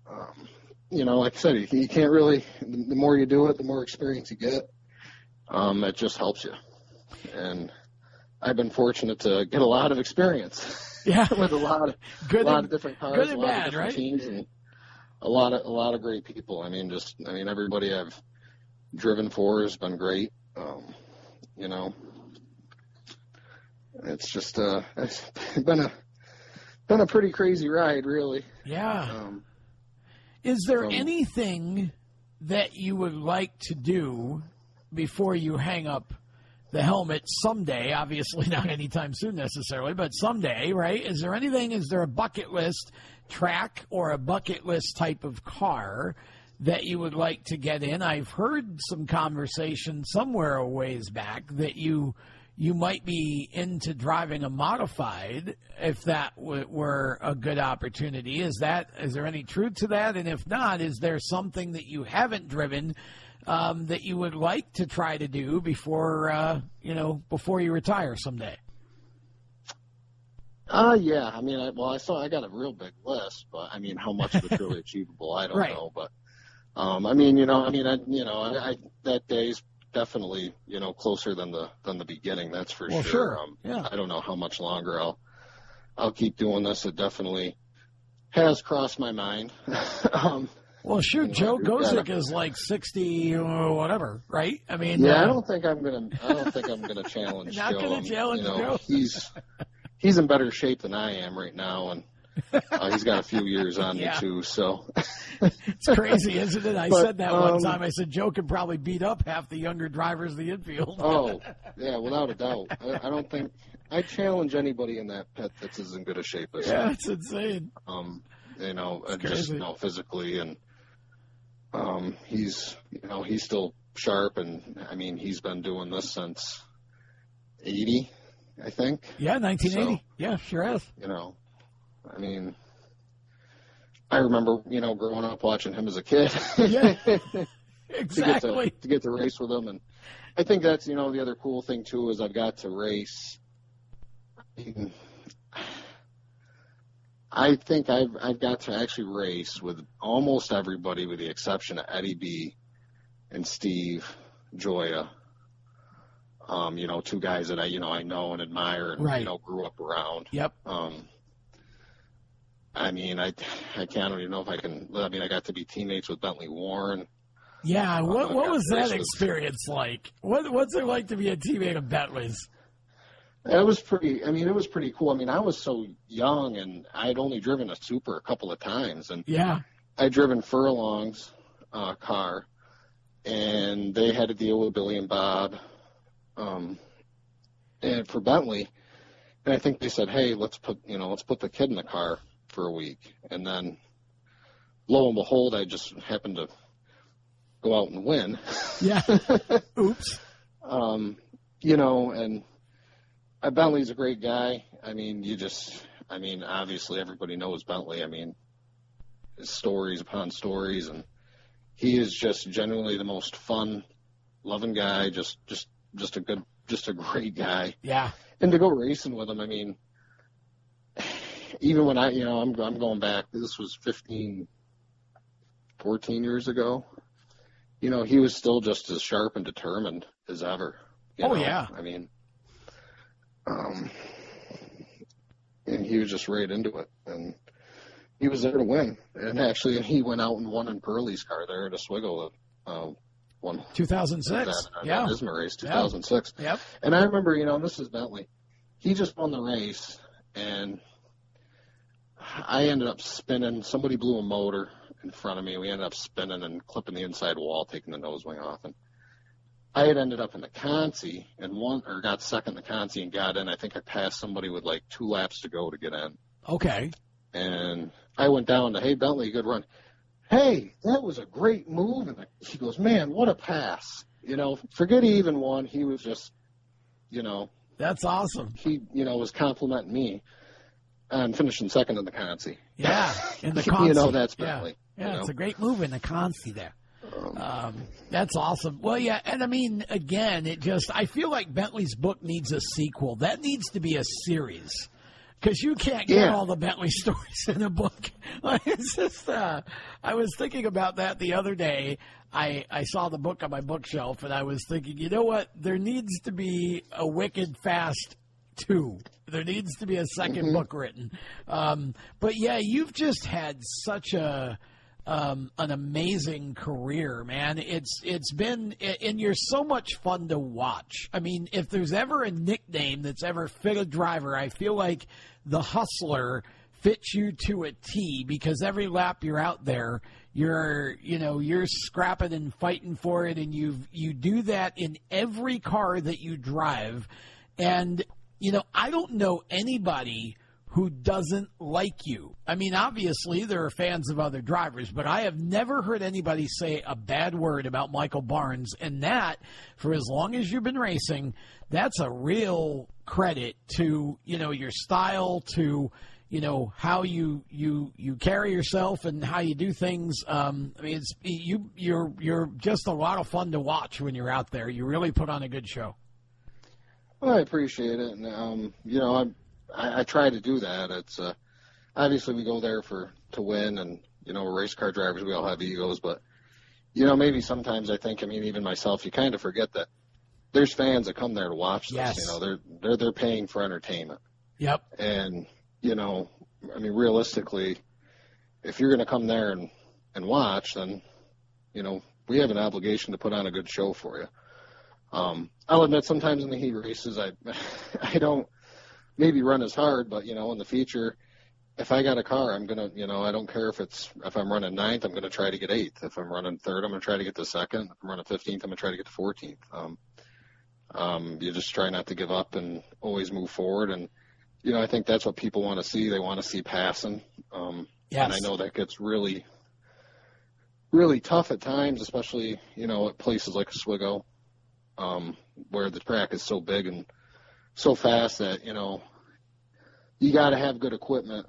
um, you know, like I said, you, you can't really, the more you do it, the more experience you get. Um, it just helps you. And I've been fortunate to get a lot of experience (laughs) Yeah, (laughs) with a lot of, good. a lot and- of different cars, good a and lot bad, of different right? teams, and a lot of a lot of great people. I mean, just I mean, everybody I've driven for has been great. Um, you know, it's just uh, it's been a been a pretty crazy ride, really. yeah. Um, Is there anything that you would like to do before you hang up the helmet someday? Obviously, (laughs) not anytime soon necessarily, but someday, right? Is there anything, is there a bucket list track or a bucket list type of car that you would like to get in? I've heard some conversation somewhere a ways back that you you might be into driving a modified if that w- were a good opportunity. Is that is there any truth to that? And if not, is there something that you haven't driven um, that you would like to try to do before uh, you know before you retire someday? Uh, yeah. I mean, I, well, I saw I got a real big list, but I mean, how much of it's really (laughs) achievable, I don't Right. know. But um, I mean, you know, I mean, I, you know, I, I that day's definitely you know closer than the than the beginning. That's for Well, sure. sure. Um, Yeah. I don't know how much longer I'll I'll keep doing this. It definitely has crossed my mind. (laughs) um, Well, shoot, Yeah, Joe Gosek is like sixty or whatever, right? I mean, Yeah, uh, I don't think I'm gonna. I don't think I'm gonna (laughs) challenge Not Joe. gonna Um, challenge you know, Joe. He's he's in better shape than I am right now, and uh, he's got a few years on Yeah. me too. So It's crazy, isn't it? I But, said that one um, time. I said Joe could probably beat up half the younger drivers of the infield. oh yeah, without a doubt. I, I don't think I challenge anybody in that pet that's as in good a shape as yeah, it's insane. Um, you know, It's just crazy. you know physically, and um, he's you know he's still sharp, and I mean he's been doing this since '80, I think. Yeah, 1980. So- yeah, sure has. you know, I mean, I remember, you know, growing up watching him as a kid. Yeah. (laughs) to get Exactly. to, to get to race with him, and I think that's you know the other cool thing too is I've got to race. I I think I've I've got to actually race with almost everybody, with the exception of Eddie B. and Steve Gioia. Um, you know, two guys that I you know I know and admire and Right. you know grew up around. Yep. Um, I mean, I I can't even know if I can. I mean, I got to be teammates with Bentley Warren. Yeah. What what was that experience like? What what's it like to be a teammate of Bentley's? It was pretty. I mean, it was pretty cool. I mean, I was so young, and I'd only driven a Super a couple of times, and Yeah. I'd driven Furlong's uh, car, and they had to deal with Billy and Bob, um, and for Bentley, and I think they said, "Hey, let's put you know, let's put the kid in the car for a week," and then, lo and behold, I just happened to go out and win. Yeah. (laughs) Oops. um, you know, and uh, Bentley's a great guy. I mean, you just, I mean, obviously everybody knows Bentley. I mean, his stories upon stories, and he is just genuinely the most fun, loving guy. Just, just, just a good, just a great guy. Yeah. And to go racing with him, I mean, even when I, you know, I'm, I'm going back. This was 15, 14 years ago. You know, he was still just as sharp and determined as ever. Oh, know? yeah. I mean, um, and he was just right into it, and he was there to win. And actually, he went out and won in Perley's car there at Oswego. Uh, one 2006. that, uh, Yeah. that ISMA race, 2006. Yep. And I remember, you know, this is Bentley. He just won the race, and I ended up spinning. Somebody blew a motor in front of me. We ended up spinning and clipping the inside wall, taking the nose wing off. And I had ended up in the Consi and won, or got second in the Consi and got in. I think I passed somebody with like two laps to go to get in. Okay. And I went down to, hey, Bentley, good run. Hey, that was a great move. And he goes, man, what a pass. You know, forget he even won. He was just, you know, That's awesome. he, you know, was complimenting me on finishing second in the Consi. Yeah. In (laughs) the you know, that's Bentley. Yeah, you know? it's a great move in the Consi there. Um, that's awesome. Well, yeah, and I mean, again, it just I feel like Bentley's book needs a sequel. That needs to be a series because you can't get Yeah. all the Bentley (laughs) stories in a book. (laughs) It's just, uh, I was thinking about that the other day. I I saw the book on my bookshelf, and I was thinking, you know what? There needs to be a Wicked Fast two. There needs to be a 2nd book written. Um, but yeah, you've just had such a um, an amazing career, man. It's it's been and you're so much fun to watch. I mean, if there's ever a nickname that's ever fit a driver, I feel like the hustler fits you to a T because every lap you're out there, you're you know you're scrapping and fighting for it and you you do that in every car that you drive and you know I don't know anybody who doesn't like you. I mean, obviously, there are fans of other drivers, but I have never heard anybody say a bad word about Michael Barnes. And that, for as long as you've been racing, that's a real credit to, you know, your style, to, you know, how you, you, you carry yourself and how you do things. Um, I mean, it's, you, you're, you're just a lot of fun to watch when you're out there. You really put on a good show. Well, I appreciate it. And, um, you know, I'm, I, I try to do that. It's uh, obviously we go there for to win, and you know, race car drivers we all have egos, but you know, maybe sometimes I think, I mean, even myself, you kind of forget that there's fans that come there to watch this. Yes. You know, they're they're they're paying for entertainment, Yep. and you know, I mean, realistically, if you're going to come there and and watch, then you know, we have an obligation to put on a good show for you. Um, I'll admit, sometimes in the heat races, I (laughs) I don't maybe run as hard, but you know, in the future, if I got a car, I'm gonna, you know, I don't care if it's if I'm running ninth, I'm gonna try to get eighth. If I'm running third, I'm gonna try to get to second. If I'm running fifteenth, I'm gonna try to get to fourteenth. Um, um, you just try not to give up and always move forward. And you know, I think that's what people want to see. They want to see passing. Um, Yes. And I know that gets really, really tough at times, especially you know at places like Oswego, um, where the track is so big and so fast that you know you got to have good equipment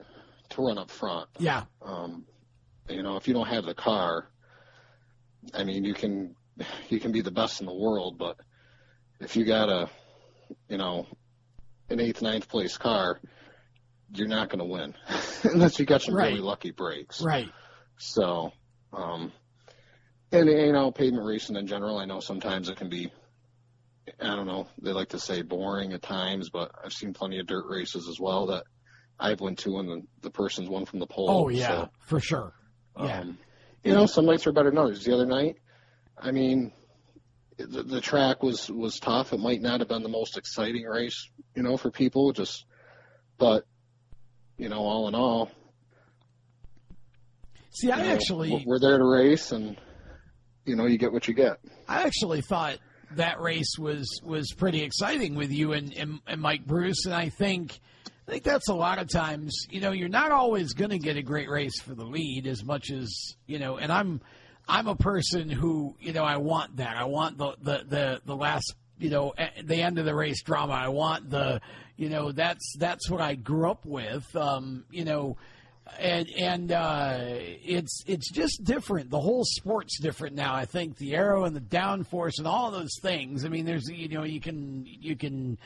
to run up front. Yeah. Um, you know, if you don't have the car, I mean, you can you can be the best in the world, but if you got a you know an eighth, ninth place car, you're not going to win (laughs) unless you got some Right. really lucky breaks. Right. So, um, and you know, pavement racing in general, I know sometimes it can be, I don't know, they like to say boring at times, but I've seen plenty of dirt races as well that I've went to and the, the person's won from the pole. Oh yeah, So, for sure. Yeah. um, you know, some nights are better than others. The other night, I mean, the, the track was was tough. It might not have been the most exciting race, you know, for people. Just, but you know, all in all, See, I know, actually, we're there to race, and you know, you get what you get. I actually thought that race was was pretty exciting with you and, and, and Mike Bruce, and I think I think that's a lot of times. You know, you're not always going to get a great race for the lead as much as you know. And I'm I'm a person who you know I want that. I want the the the, the last you know e- the end of the race drama. I want the you know that's that's what I grew up with. Um, you know and and uh, it's it's just different. The whole sport's different now. I think the aero and the downforce and all those things. I mean, there's you know you can you can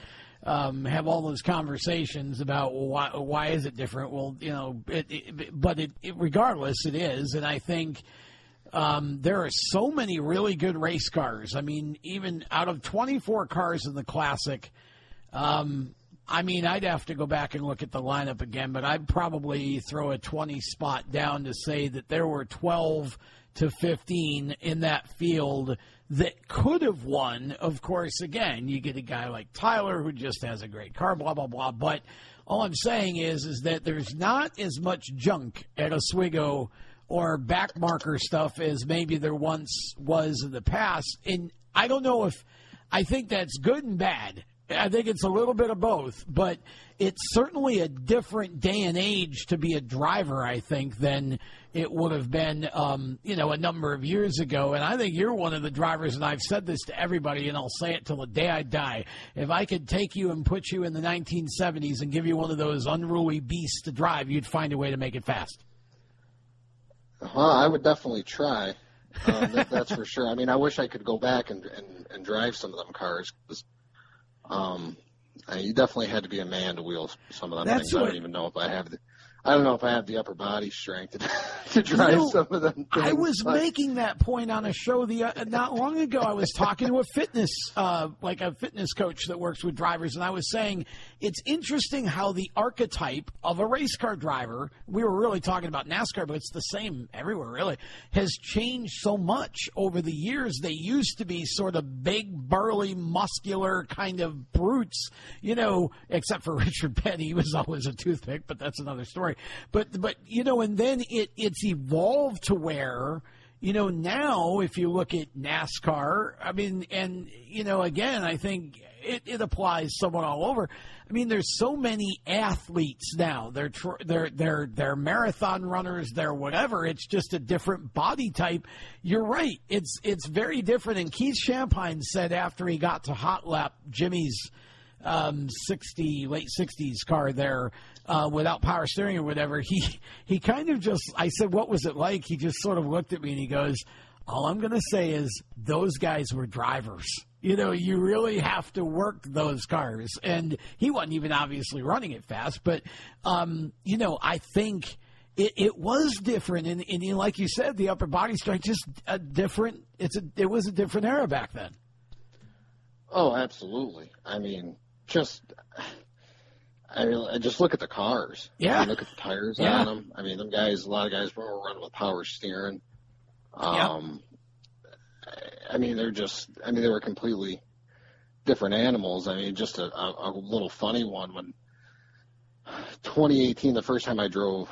um, have all those conversations about why why is it different? Well, you know, it, it, but it, it regardless it is, and I think. Um, there are so many really good race cars. I mean, even out of 24 cars in the Classic, um, I mean, I'd have to go back and look at the lineup again, but I'd probably throw a 20 spot down to say that there were 12 to 15 in that field that could have won. Of course, again, you get a guy like Tyler who just has a great car, blah, blah, blah. But all I'm saying is, is that there's not as much junk at Oswego or back marker stuff as maybe there once was in the past. And I don't know if I think that's good and bad. I think it's a little bit of both, but it's certainly a different day and age to be a driver, I think, than it would have been, um, you know, a number of years ago. And I think you're one of the drivers, and I've said this to everybody, and I'll say it till the day I die. If I could take you and put you in the 1970s and give you one of those unruly beasts to drive, you'd find a way to make it fast. Well, I would definitely try. Um, that, that's for sure. I mean, I wish I could go back and and, and drive some of them cars. Um, I, you definitely had to be a man to wheel some of them That's things. I don't even know if I have the. I don't know if I have the upper body strength to, (laughs) to drive You know, some of them. Things, I was but- making that point on a show the uh, not long ago. I was talking to a fitness, uh, like a fitness coach that works with drivers, and I was saying it's interesting how the archetype of a race car driver. We were really talking about NASCAR, but it's the same everywhere. Really, has changed so much over the years. They used to be sort of big, burly, muscular kind of brutes, you know. Except for (laughs) Richard Petty, he was always a toothpick, but that's another story. But but you know, and then it it's evolved to where you know now if you look at NASCAR, I mean, and you know, again, I think it, it applies somewhat all over. I mean, there's so many athletes now. They're tr- they're they're they're marathon runners. They're whatever. It's just a different body type. You're right. It's it's very different. And Keith Shampine said after he got to Hot Lap, Jimmy's um, 60 late 60s car there uh, without power steering or whatever. He he kind of just I said, "What was it like?" He just sort of looked at me and he goes, "All I'm going to say is those guys were drivers." You know, you really have to work those cars. And he wasn't even obviously running it fast, but, um, you know, I think it, it was different. And, and, like you said, the upper body strength, just a different, it's a, it was a different era back then. Oh, absolutely. I mean, just, I mean, just look at the cars. Yeah. I mean, look at the tires yeah. on them. I mean, them guys, a lot of guys were running with power steering. Um, I mean, they're just, I mean, they were completely different animals. I mean, just a, a, a little funny one when 2018, the first time I drove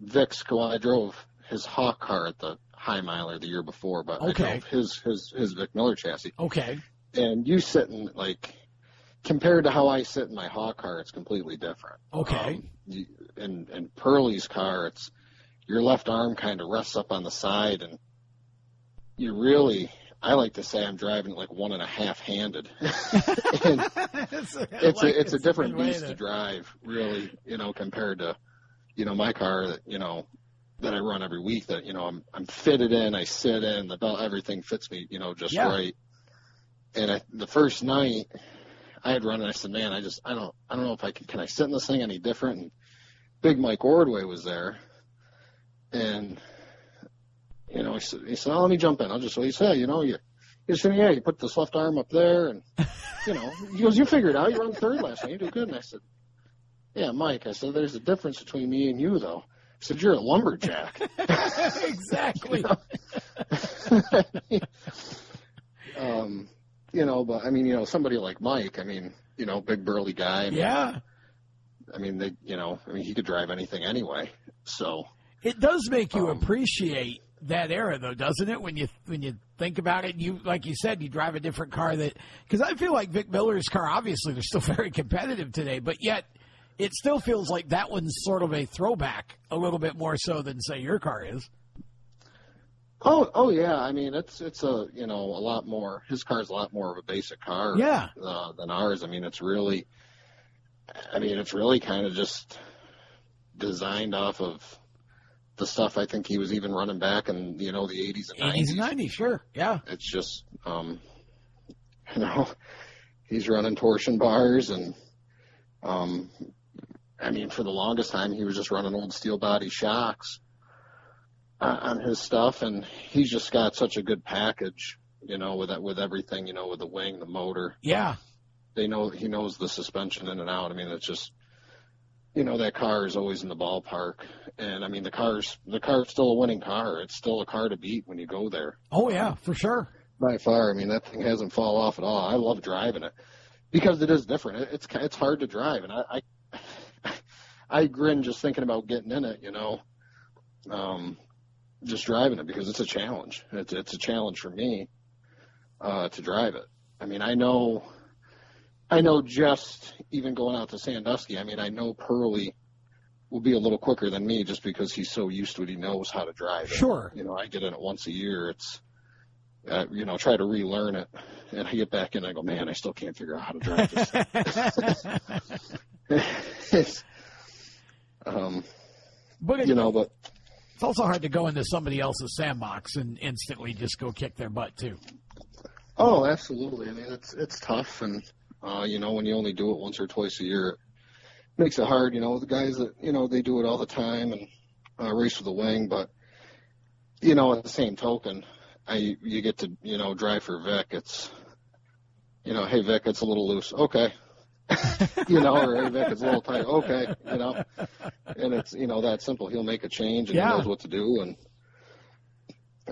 Vic's, well, I drove his Hawk car at the Hy-Miler the year before, but okay. I drove his, his, his Vic Miller chassis. Okay. And you sitting like, compared to how I sit in my Hawk car, it's completely different. Okay. Um, you, in, in Perley's car, it's, your left arm kind of rests up on the side and you really I like to say I'm driving like one and a half handed. (laughs) it's it's a it's a different beast to... to drive, really, you know, compared to, you know, my car that, you know, that I run every week that, you know, I'm I'm fitted in, I sit in, the belt everything fits me, you know, just yeah. right. And I, the first night I had run and I said, Man, I just I don't I don't know if I can can I sit in this thing any different and Big Mike Ordway was there and you know, he said, he said, oh, let me jump in. I'll just, what he said, you know, you, he said, yeah, you put this left arm up there and, you know, (laughs) he goes, you figured it out. You run third last night. You do good. And I said, yeah, Mike, I said, there's a difference between me and you though. I said, you're a lumberjack. (laughs) (laughs) exactly. you um, you know, but I mean, you know, somebody like Mike, I mean, you know, big burly guy. I mean, yeah. I mean, they, you know, I mean, he could drive anything anyway. So it does make you um, appreciate that era though doesn't it when you when you think about it you like you said you drive a different car that because i feel like vic miller's car obviously they're still (laughs) very competitive today but yet it still feels like that one's sort of a throwback a little bit more so than say your car is oh oh yeah. I mean it's it's a you know a lot more his car's a lot more of a basic car yeah. uh, than ours. I mean it's really i mean it's really kind of just designed off of the stuff I think he was even running back in you know the 80s and 80s and 90s, sure, yeah. It's just um, (laughs) you know he's running torsion bars and um, I mean for the longest time he was just running old steel body shocks on his stuff and he's just got such a good package, you know, with that with everything, you know, with the wing, the motor. Yeah. They know he knows the suspension in and out. I mean, it's just you know that car is always in the ballpark. And i mean the car's the car's still a winning car. It's still a car to beat when you go there. Oh yeah for sure. By far i mean that thing hasn't fall off at all. I love driving it because it is different. It's it's hard to drive and i i, (laughs) I grin just thinking about getting in it you know. Um just driving it because it's a challenge it's it's a challenge for me uh to drive it i mean i know I know just even going out to Sandusky, I mean, I know Perley will be a little quicker than me just because he's so used to it. He knows how to drive it. Sure. You know, I get in it once a year. It's, uh, you know, try to relearn it. And I get back in and I go, man, I still can't figure out how to drive this. (laughs) (laughs) um, but it, you know, but it's also hard to go into somebody else's sandbox and instantly just go kick their butt too. Oh, absolutely. I mean, it's it's tough, and uh, you know, when you only do it once or twice a year, it makes it hard. You know, the guys that you know they do it all the time and uh, race with the wing, but you know, at the same token, I you get to you know drive for Vic. It's you know, hey Vic, it's a little loose. Okay. (laughs) you know, or hey Vic, it's a little tight. Okay, you know, and it's you know that simple. He'll make a change and yeah. he knows what to do, and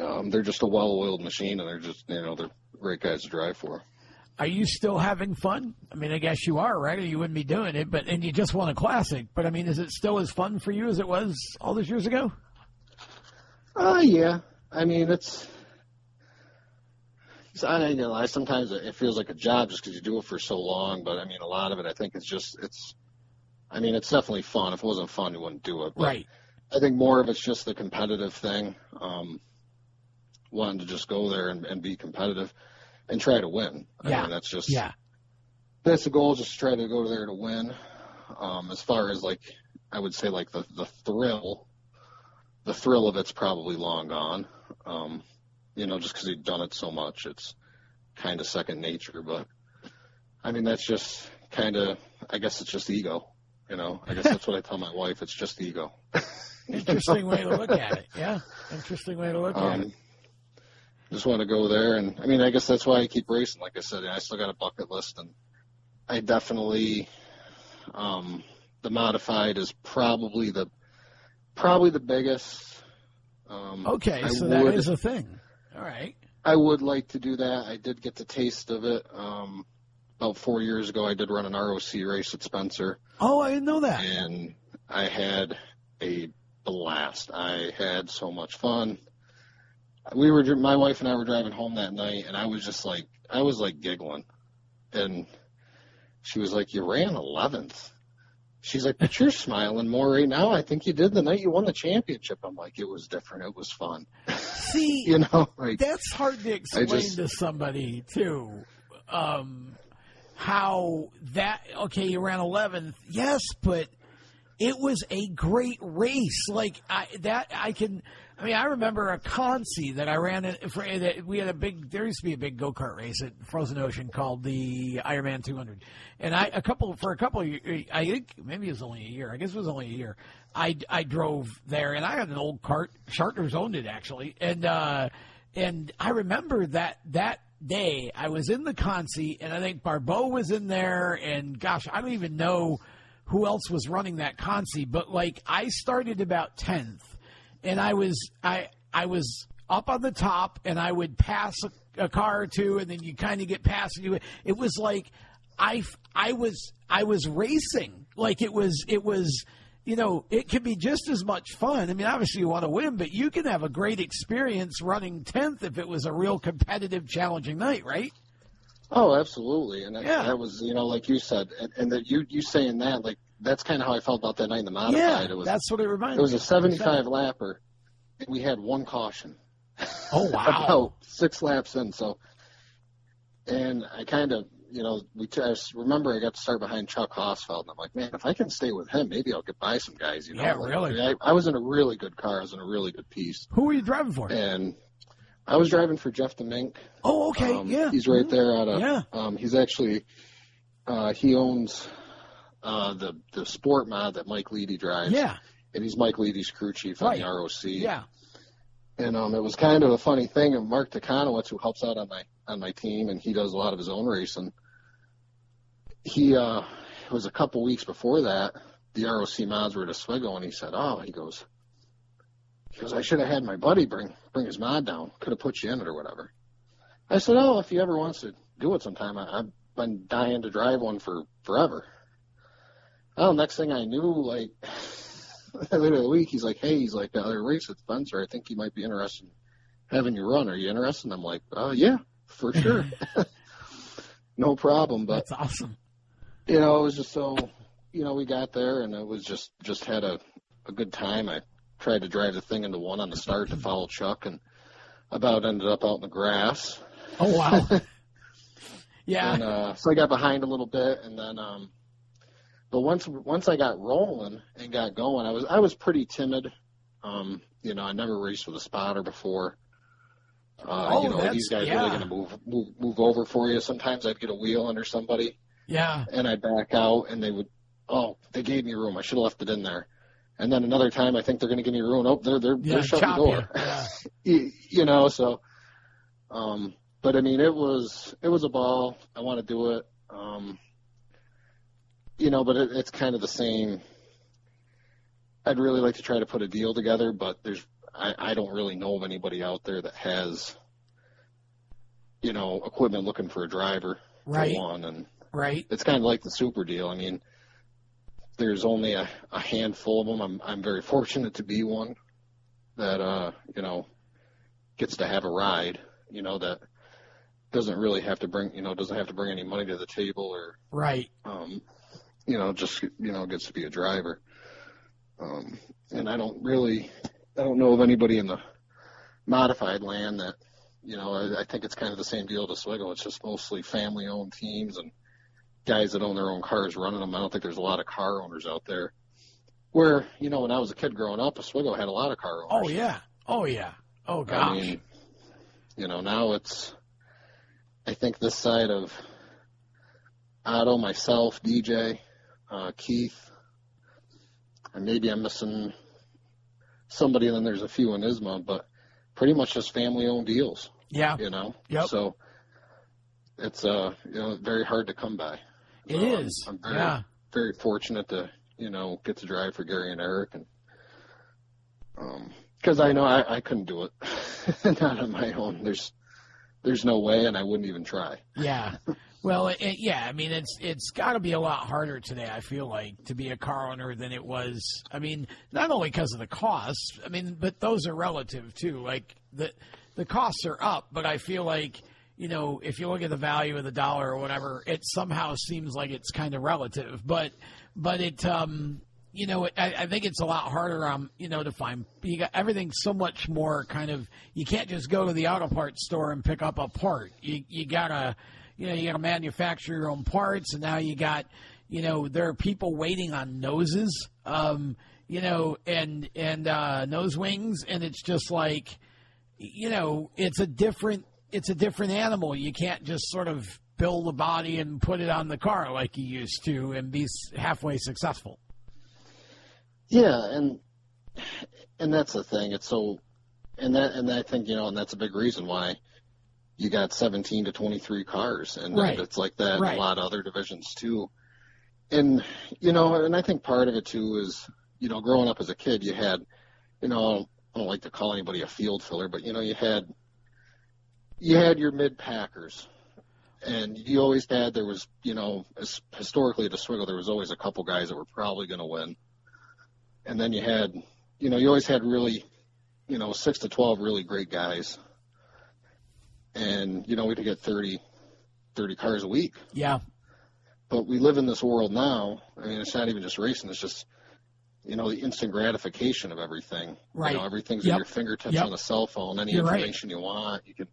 um, they're just a well-oiled machine, and they're just you know they're great guys to drive for. are you still having fun? I mean, I guess you are, right? Or you wouldn't be doing it. But and you just won a classic. But I mean, is it still as fun for you as it was all those years ago? Uh, yeah. I mean, it's. I don't know. I sometimes it feels like a job just because you do it for so long. But I mean, a lot of it, I think, it's just it's. I mean, it's definitely fun. If it wasn't fun, you wouldn't do it. But right. I think more of it's just the competitive thing. Um, wanting to just go there and, and be competitive and try to win. I Yeah. mean, that's just Yeah. that's the goal. Just try to go there to win. Um, as far as like, I would say like the the thrill, the thrill of it's probably long gone. Um, you know, just because you've done it so much, it's kind of second nature. But I mean, that's just kind of. I guess it's just ego. You know, I guess that's what I tell my wife. It's just ego. (laughs) Interesting way to look at it. Yeah. Interesting way to look at it. Um, just want to go there, and I mean, I guess that's why I keep racing. Like I said, I still got a bucket list, and I definitely, um, the modified is probably the probably the biggest. Um, Okay, so that would- is a thing. All right. I would like to do that. I did get the taste of it. Um, about four years ago, I did run an ROC race at Spencer, Oh, I didn't know that. and I had a blast. I had so much fun. We were, dri- my wife and I were driving home that night, and I was just like, I was like giggling, and she was like, "You ran 11th." She's like, "But you're smiling more right now. I think you did the night you won the championship." I'm like, "It was different. It was fun." See, (laughs) You know, like that's hard to explain just- to somebody too. Um, how that okay? You ran 11th, yes, but it was a great race. Like I that I can. I mean, I remember a Consi that I ran in, for. That we had a big. There used to be a big go kart race at Frozen Ocean called the Ironman 200, and I a couple for a couple. Of, years, I think maybe it was only a year. I guess it was only a year. I I drove there, and I had an old cart. Charters owned it actually, and uh, and I remember that that day I was in the Consi, and I think Barbeau was in there, and gosh, I don't even know who else was running that Consi, but like I started about tenth, and I was I I was up on the top, and I would pass a, a car or two, and then you kind of get past you. It was like I I was I was racing, like it was it was. You know, it can be just as much fun. I mean, obviously you want to win, but you can have a great experience running 10th if it was a real competitive, challenging night, right? Oh, absolutely, and that, Yeah. that was you know like you said, and, and that you you saying that like that's kind of how I felt about that night in the modified. yeah, it was that's what it reminded it was a of. 75 lapper, and we had one caution. Oh, (laughs) wow. about six laps in, so and I kind of you know we t- I remember I got to start behind Chuck Hossfeld, and I'm like, man, if I can stay with him, maybe I'll get by some guys. You know, Yeah, Like, really. I, I was in a really good car. I was in a really good piece, Who were you driving for? and I was driving for Jeff DeMink. Oh, okay, Um, yeah. He's right there out of. Yeah. Um, he's actually, uh, he owns uh, the the sport mod that Mike Leedy drives. Yeah, And he's Mike Leedy's crew chief Right. on the ROC. yeah. And um, it was kind of a funny thing. And Mark Takanowitz, who helps out on my on my team, and he does a lot of his own racing. He uh, it was a couple weeks before that. The ROC mods were at Oswego, and he said, "Oh, he goes, he goes, I should have had my buddy bring bring his mod down. Could have put you in it or whatever." I said, "Oh, if he ever wants to do it sometime, I, I've been dying to drive one for forever." Oh, next thing I knew, like later in the week, he's like, "Hey, he's like, a race at Spencer. I think he might be interested in having you run. Are you interested?" And I'm like, "Uh, yeah, for (laughs) sure, (laughs) no problem." But That's awesome. you know, it was just so, you know, we got there and it was just just had a a good time. I tried to drive the thing into one on the start to follow Chuck, and about ended up out in the grass. Oh, wow. (laughs) yeah. And uh, so I got behind a little bit, and then, um, but once once I got rolling and got going, I was I was pretty timid. Um, you know, I never raced with a spotter before. Uh, Oh, you know, are these guys yeah. really going to move, move move over for you? Sometimes I'd get a wheel under somebody, yeah. and I'd back out, and they would, oh, they gave me room. I should have left it in there. And then another time, I think they're going to give me room. Oh, they're they're Yeah, they're shutting the door. (laughs) Yeah. you, you know so um but i mean it was it was a ball i want to do it um you know but it, it's kind of the same i'd really like to try to put a deal together but there's i i don't really know of anybody out there that has you know equipment looking for a driver right. one, and right. it's kind of like the super deal. I mean, there's only a, a handful of them. I'm I'm very (laughs) fortunate to be one that uh you know gets to have a ride. You know that doesn't really have to bring you know doesn't have to bring any money to the table or Right. um you know just you know gets to be a driver. Um, and I don't really I don't know of anybody in the modified land that you know I, I think it's kind of the same deal to Swiggle. It's just mostly family owned teams and guys that own their own cars running them. I don't think there's a lot of car owners out there. Where you know when I was a kid growing up, Oswego had a lot of car owners. Oh yeah. Oh yeah. Oh gosh. I mean, you know now it's. I think this side of Otto, myself, DJ, uh, Keith, and maybe I'm missing somebody. And then there's a few in ISMA, but pretty much just family-owned deals. yeah. You know. Yep. So it's uh you know very hard to come by. It So I'm- I'm very, Yeah. very fortunate to you know get to drive for Gary and Eric, and um, because I know I, I couldn't do it, (laughs) not on my own. There's there's no way, and I wouldn't even try. Yeah. (laughs) Well, it, yeah. I mean, it's it's got to be a lot harder today. I feel like to be a car owner than it was. I mean, not only because of the costs. I mean, but those are relative too. Like the the costs are up, but I feel like you know if you look at the value of the dollar or whatever, it somehow seems like it's kind of relative. But but it um you know I, I think it's a lot harder um you know to find you got everything's so much more kind of you can't just go to the auto parts store and pick up a part. You you gotta you know, you got to manufacture your own parts, and now you got, you know, there are people waiting on noses, um, you know, and and uh, nose wings, and it's just like, you know, it's a different it's a different animal. You can't just sort of build a body and put it on the car like you used to and be halfway successful. Yeah, and and that's the thing. It's so, and that and I think you know, and that's a big reason why you got 17 to 23 cars, and, Right. it's like that Right. in a lot of other divisions too. And you know, and I think part of it too is you know, growing up as a kid, you had, you know, I don't like to call anybody a field filler, but you know, you had you had your mid packers. And you always had there was you know as, historically at the Swiggle there was always a couple guys that were probably going to win, and then you had you know you always had really you know six to twelve really great guys, and you know we could get 30, 30 cars a week. Yeah, But we live in this world now. I mean, it's not even just racing; it's just you know the instant gratification of everything. Right. You know, everything's Yep. at your fingertips Yep. on a cell phone. Any You're right. information you want, you can.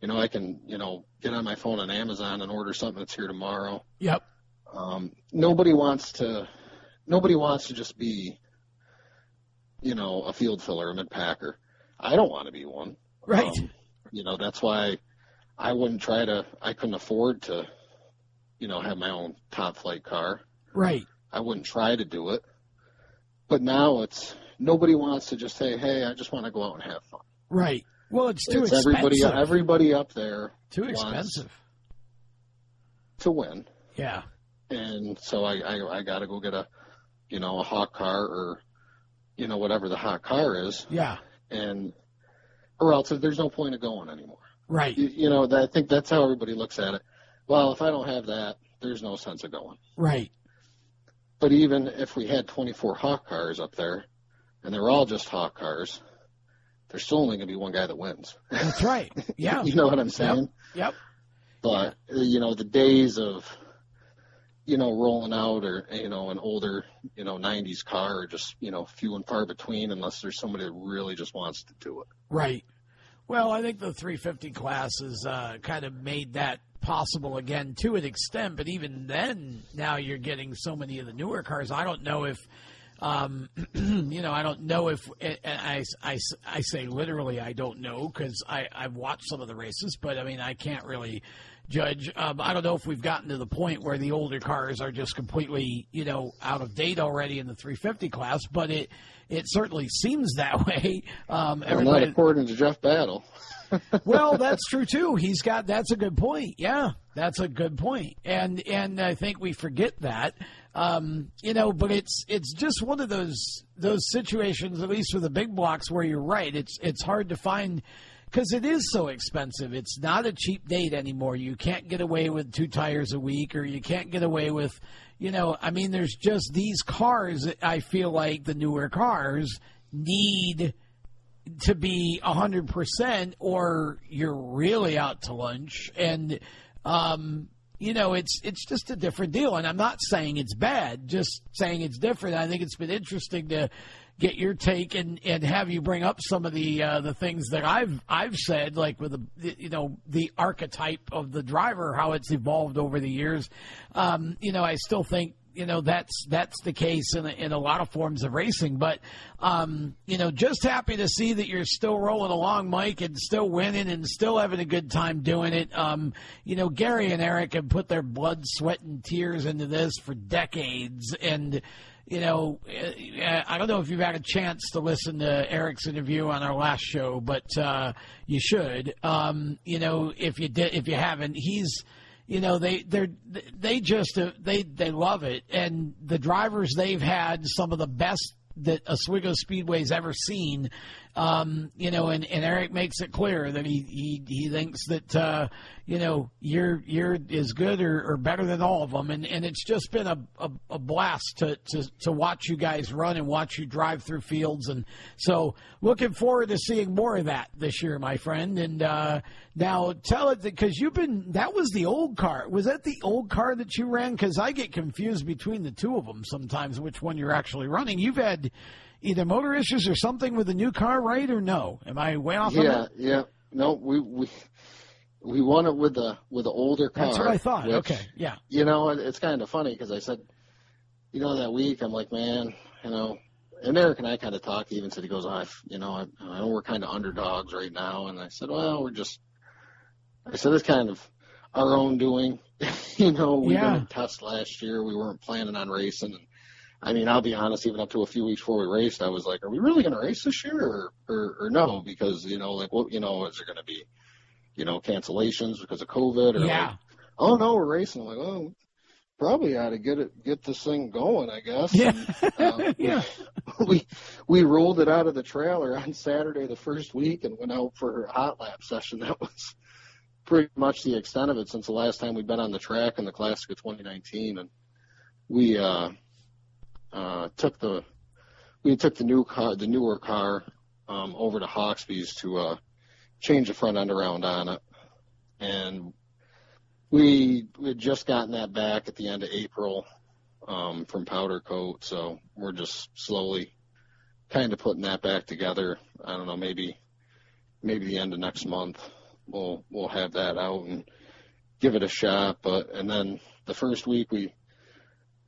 You know, I can you know get on my phone on Amazon and order something that's here tomorrow. yep, Um, nobody wants to. Nobody wants to just be. You know, a field filler, a mid packer. I don't want to be one. right, Um, you know, that's why I wouldn't try to. I couldn't afford to. You know, have my own top flight car. right, I wouldn't try to do it. But now it's nobody wants to just say, "Hey, I just want to go out and have fun." right. Well, it's too it's expensive. everybody. Everybody up there too expensive. to win, Yeah, and so I I, I got to go get a, you know, a hot car or, you know, whatever the hot car is, yeah, and or else there's no point of going anymore. right, You, you know, that, I think that's how everybody looks at it. Well, if I don't have that, there's no sense of going. right. But even if we had 24 hawk cars up there, and they're all just hawk cars, there's still only going to be one guy that wins. That's right. (laughs) Yeah, you know what I'm saying? yep, But uh, you know, the days of you know rolling out or you know an older you know 90s car are just you know few and far between unless there's somebody that really just wants to do it. Right. Well, I think the 350 class has uh, kind of made that possible again to an extent, but even then, now you're getting so many of the newer cars. I don't know if, um, (clears throat) you know, I don't know if, I, I, I say literally, I don't know because I, I've watched some of the races, but I mean, I can't really judge. Um, I don't know if we've gotten to the point where the older cars are just completely, you know, out of date already in the 350 class, but it, it certainly seems that (laughs) way. Um, Well, not according to Jeff Battle. (laughs) well, that's true too. He's got that's a good point. Yeah, that's a good point. And and I think we forget that. Um, you know, but it's it's just one of those those situations, at least with the big blocks, where you're right. It's it's hard to find because it is so expensive. It's not a cheap date anymore. You can't get away with two tires a week, or you can't get away with, you know, I mean, there's just these cars. I feel like the newer cars need to be a hundred percent, or you're really out to lunch. And um, you know, it's it's just a different deal. And I'm not saying it's bad, just saying it's different. I think it's been interesting to get your take and, and have you bring up some of the uh, the things that I've I've said, like with the you know the archetype of the driver, how it's evolved over the years. Um, you know, I still think you know that's that's the case in a, in a lot of forms of racing. But um, you know, just happy to see that you're still rolling along, Mike, and still winning and still having a good time doing it. Um, you know, Gary and Eric have put their blood, sweat, and tears into this for decades, and you know, uh, I don't know if you've had a chance to listen to Eric's interview on our last show, but uh, you should. Um, you know, if you did, if you haven't, he's, you know, they they they just uh, they they love it, and the drivers they've had some of the best that Oswego Speedway's ever seen. Um, you know, and, and Eric makes it clear that he he, he thinks that uh, you know you're you're as good or, or better than all of them, and, and it's just been a, a, a blast to, to to watch you guys run and watch you drive through fields, and so looking forward to seeing more of that this year, my friend. And uh, now tell it because you've been that was the old car. Was that the old car that you ran? Because I get confused between the two of them sometimes, which one you're actually running. You've had either motor issues or something with the new car, right? Or no? Am I way off? Yeah, yeah. No, we we we won it with the with the older car. That's what I thought. Which, okay, yeah. You know, it's kind of funny because I said, you know, that week I'm like, man, you know, and Eric and I kind of talked. He even said he goes, I, you know, I, I know we're kind of underdogs right now, and I said, well, we're just. I said it's kind of our own doing. (laughs) you know, we yeah. didn't test last year. We weren't planning on racing. And, I mean, I'll be honest, even up to a few weeks before we raced, I was like, are we really going to race this year or, or, or no? Because, you know, like, what, you know, is there going to be, you know, cancellations because of COVID or yeah. like, oh no, we're racing. I'm like, oh, probably ought to get it, get this thing going, I guess. Yeah. And, uh, (laughs) yeah. (laughs) We, we rolled it out of the trailer on Saturday the first week and went out for a hot lap session. (laughs) That was pretty much the extent of it since the last time we'd been on the track in the Classic of 2019. And we, uh, uh, took the we took the new car, the newer car, um, over to Hawksby's to uh, change the front end around on it, and we we had just gotten that back at the end of April um, from Powder Coat, so we're just slowly kind of putting that back together. I don't know, maybe maybe the end of next month we'll we'll have that out and give it a shot. But and then the first week we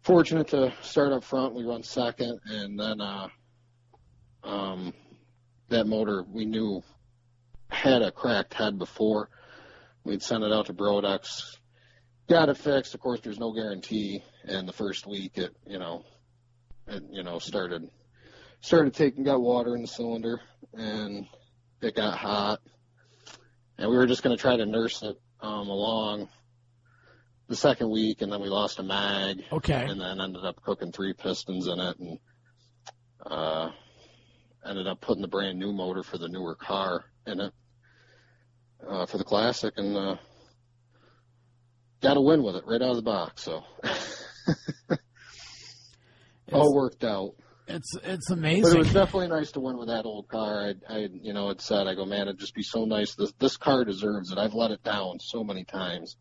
fortunate to start up front. We run second, and then uh, um, that motor we knew had a cracked head before. We'd sent it out to Brodix, got it fixed. Of course, there's no guarantee. And the first week, it you know, it you know started started taking got water in the cylinder, and it got hot. And we were just going to try to nurse it um, along the second week, and then we lost a mag. Okay. And then ended up cooking three pistons in it, and uh, ended up putting the brand new motor for the newer car in it uh, for the classic, and uh, got a win with it right out of the box. So (laughs) all worked out. It's it's amazing. But it was definitely nice to win with that old car. I, I you know, it said, I go, man, it'd just be so nice. This this car deserves it. I've let it down so many times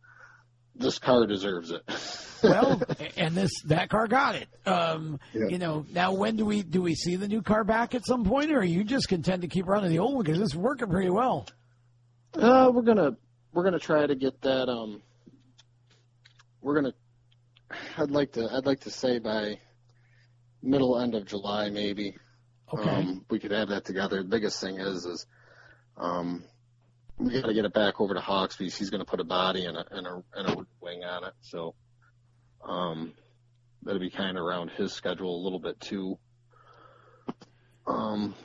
this car deserves it. (laughs) well, and this that car got it. Um, yeah. You know, now when do we do we see the new car back at some point, or are you just content to keep running the old one because it's working pretty well? Uh, we're gonna we're gonna try to get that. Um, we're gonna. I'd like to. I'd like to say by middle end of July, maybe. Okay. Um, we could have that together. The biggest thing is, is um, we got to get it back over to Hawksby's. He's going to put a body and a, and a, and a wing on it. So, um, that'll be kind of around his schedule a little bit too. Um,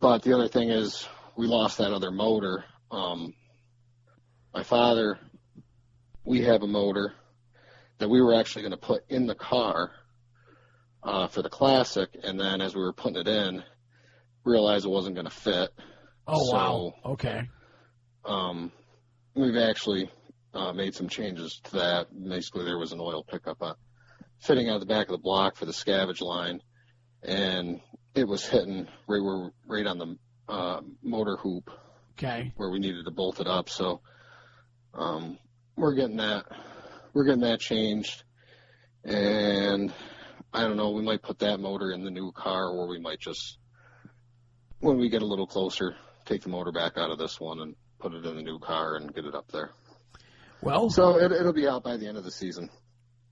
but the other thing is we lost that other motor. Um, my father, we have a motor that we were actually going to put in the car, uh, for the classic. And then as we were putting it in, realized it wasn't going to fit Oh So, wow. Okay. Um, we've actually uh, made some changes to that. Basically, there was an oil pickup uh, fitting out the back of the block for the scavenge line, and it was hitting right where right on the uh, motor hoop Okay. where we needed to bolt it up. So um, we're getting that we're getting that changed, and I don't know. We might put that motor in the new car, or we might just when we get a little closer, take the motor back out of this one and put it in the new car and get it up there. Well. So it, it'll be out by the end of the season,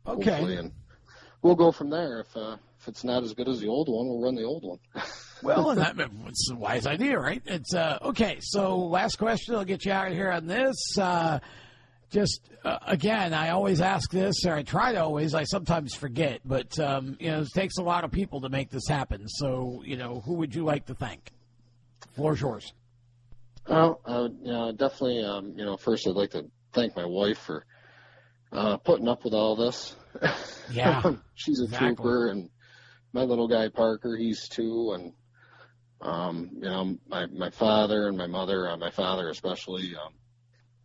Okay. and we'll go from there. If uh, if it's not as good as the old one, we'll run the old one. (laughs) Well, and that, it's a wise idea, right? It's uh, okay. So, last question. I'll get you out of here on this. Uh, just uh, again, I always ask this, or I try to always. I sometimes forget, but um, you know, it takes a lot of people to make this happen. So, you know, who would you like to thank? Floor's yours. Well, I would, you know, definitely, um, you know, first I'd like to thank my wife for uh, putting up with all this. Yeah, (laughs) she's a exactly. trooper, and my little guy Parker, he's two, and um, you know, my my father and my mother, uh, my father especially, um,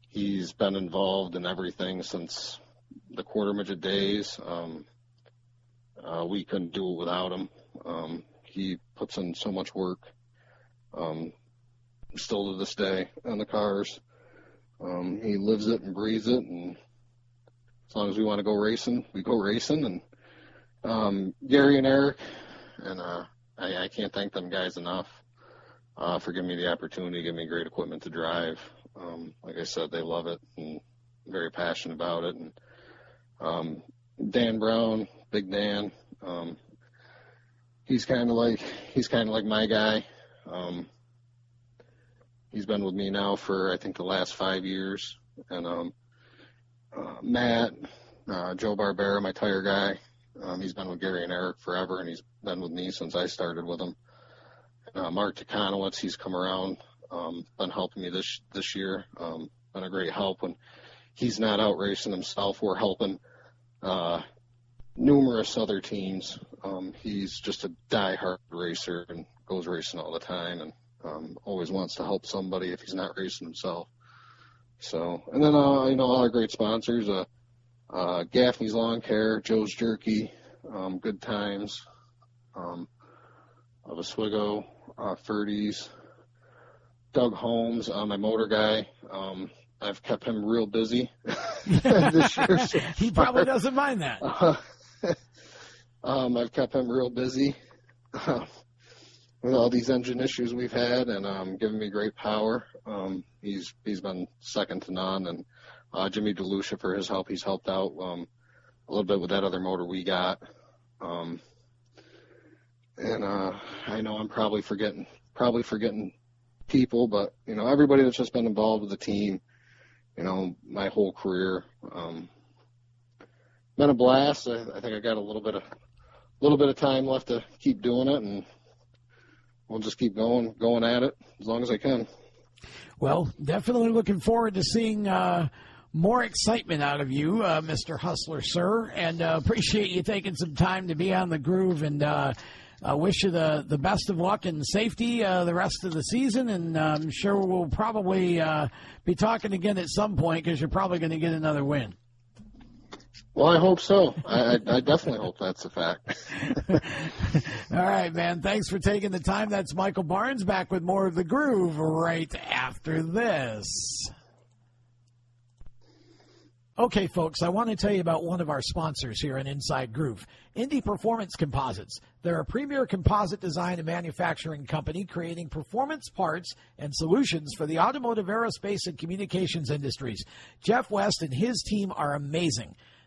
he's been involved in everything since the quarter midget days. Um, uh, we couldn't do it without him. Um, he puts in so much work. Um, still to this day on the cars. Um, he lives it and breathes it, and as long as we want to go racing, we go racing. And um, Gary and Eric, and uh, I, I can't thank them guys enough uh, for giving me the opportunity, giving me great equipment to drive. Um, like I said, they love it and very passionate about it. And um, Dan Brown, Big Dan, um, he's kind of like he's kind of like my guy. Um, he's been with me now for I think the last five years, and um, uh, Matt, uh, Joe Barbera, my tire guy, um, he's been with Gary and Eric forever, and he's been with me since I started with him. Uh, Mark Tikonowitz, he's come around, um, been helping me this this year, um, been a great help when he's not out racing himself. We're helping uh, numerous other teams. Um, he's just a die-hard racer and goes racing all the time, and um, always wants to help somebody if he's not racing himself. So, and then uh, you know all our great sponsors, uh, uh, Gaffney's Lawn Care, Joe's Jerky, um, Good Times, um, of Oswego, uh, Ferdy's, Doug Holmes, uh, my motor guy. Um, I've kept him real busy (laughs) this year. (laughs) so he probably doesn't mind that. Uh, (laughs) um, I've kept him real busy with all these engine issues we've had, and um, giving me great power. Um, he's he's been second to none, and uh, Jimmy DeLucia for his help. He's helped out um, a little bit with that other motor we got. Um, and uh, I know I'm probably forgetting probably forgetting people, but you know everybody that's just been involved with the team. You know my whole career. Um, been a blast. I, I think I got a little bit of a little bit of time left to keep doing it, and we'll just keep going going at it as long as I can. Well, definitely looking forward to seeing uh, more excitement out of you, uh, Mr. Hustler, sir, and uh, appreciate you taking some time to be on the groove. And uh, I wish you the, the best of luck and safety uh, the rest of the season. And uh, I'm sure we'll probably be talking again at some point because you're probably going to get another win. Well, I hope so. I, I, definitely hope that's a fact. (laughs) All right, man. Thanks for taking the time. That's Michael Barnes back with more of the groove right after this. Okay, folks, I want to tell you about one of our sponsors here in Inside Groove, Indy Performance Composites. They're a premier composite design and manufacturing company creating performance parts and solutions for the automotive, aerospace, and communications industries. Jeff West and his team are amazing.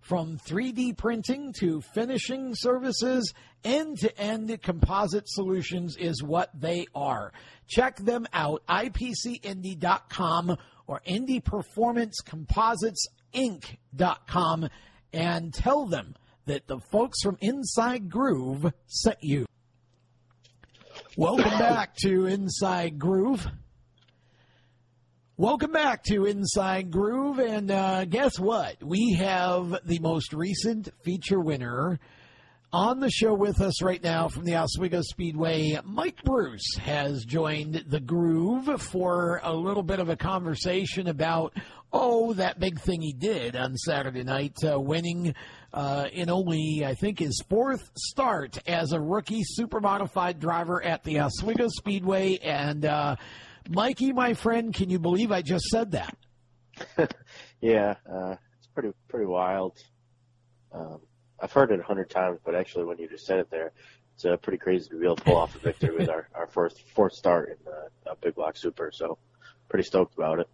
from 3D printing to finishing services. End to end composite solutions is what they are. Check them out, ipcindy.com or indyperformancecompositesinc.com and tell them that the folks from Inside Groove sent you. Welcome back to Inside Groove. Welcome back to Inside Groove, and uh, guess what? We have the most recent feature winner on the show with us right now from the Oswego Speedway. Mike Bruce has joined the Groove for a little bit of a conversation about, oh, that big thing he did on Saturday night, uh, winning uh, in only, I think, his fourth start as a rookie super modified driver at the Oswego Speedway. And, uh, Mikey, my friend, can you believe I just said that? (laughs) yeah, uh, it's pretty pretty wild. Um, I've heard it a hundred times, but actually, when you just said it there, it's uh, pretty crazy to be able to pull off a victory with our our fourth fourth start in uh, a big block super. So, pretty stoked about it.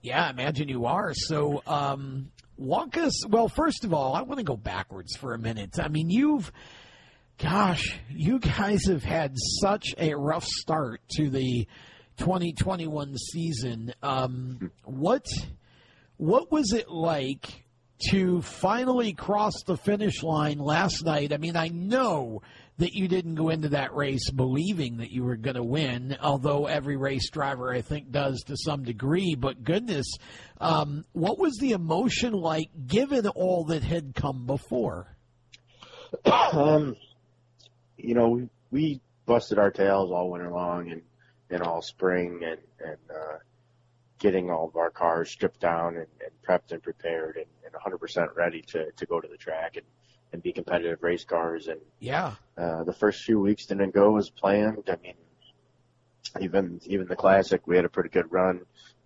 Yeah, I imagine you are. So, um, walk us. Well, first of all, I want to go backwards for a minute. I mean, you've, gosh, you guys have had such a rough start to the 2021 season. Um, what what was it like to finally cross the finish line last night? I mean, I know that you didn't go into that race believing that you were going to win, although every race driver I think does to some degree. But goodness, um, what was the emotion like given all that had come before? (coughs) Um, you know, we, we busted our tails all winter long, and in all spring and, and uh, getting all of our cars stripped down and, and prepped and prepared and, and 100% ready to, to go to the track and, and be competitive race cars. And yeah, uh, the first few weeks didn't go as planned. I mean, even even the classic, we had a pretty good run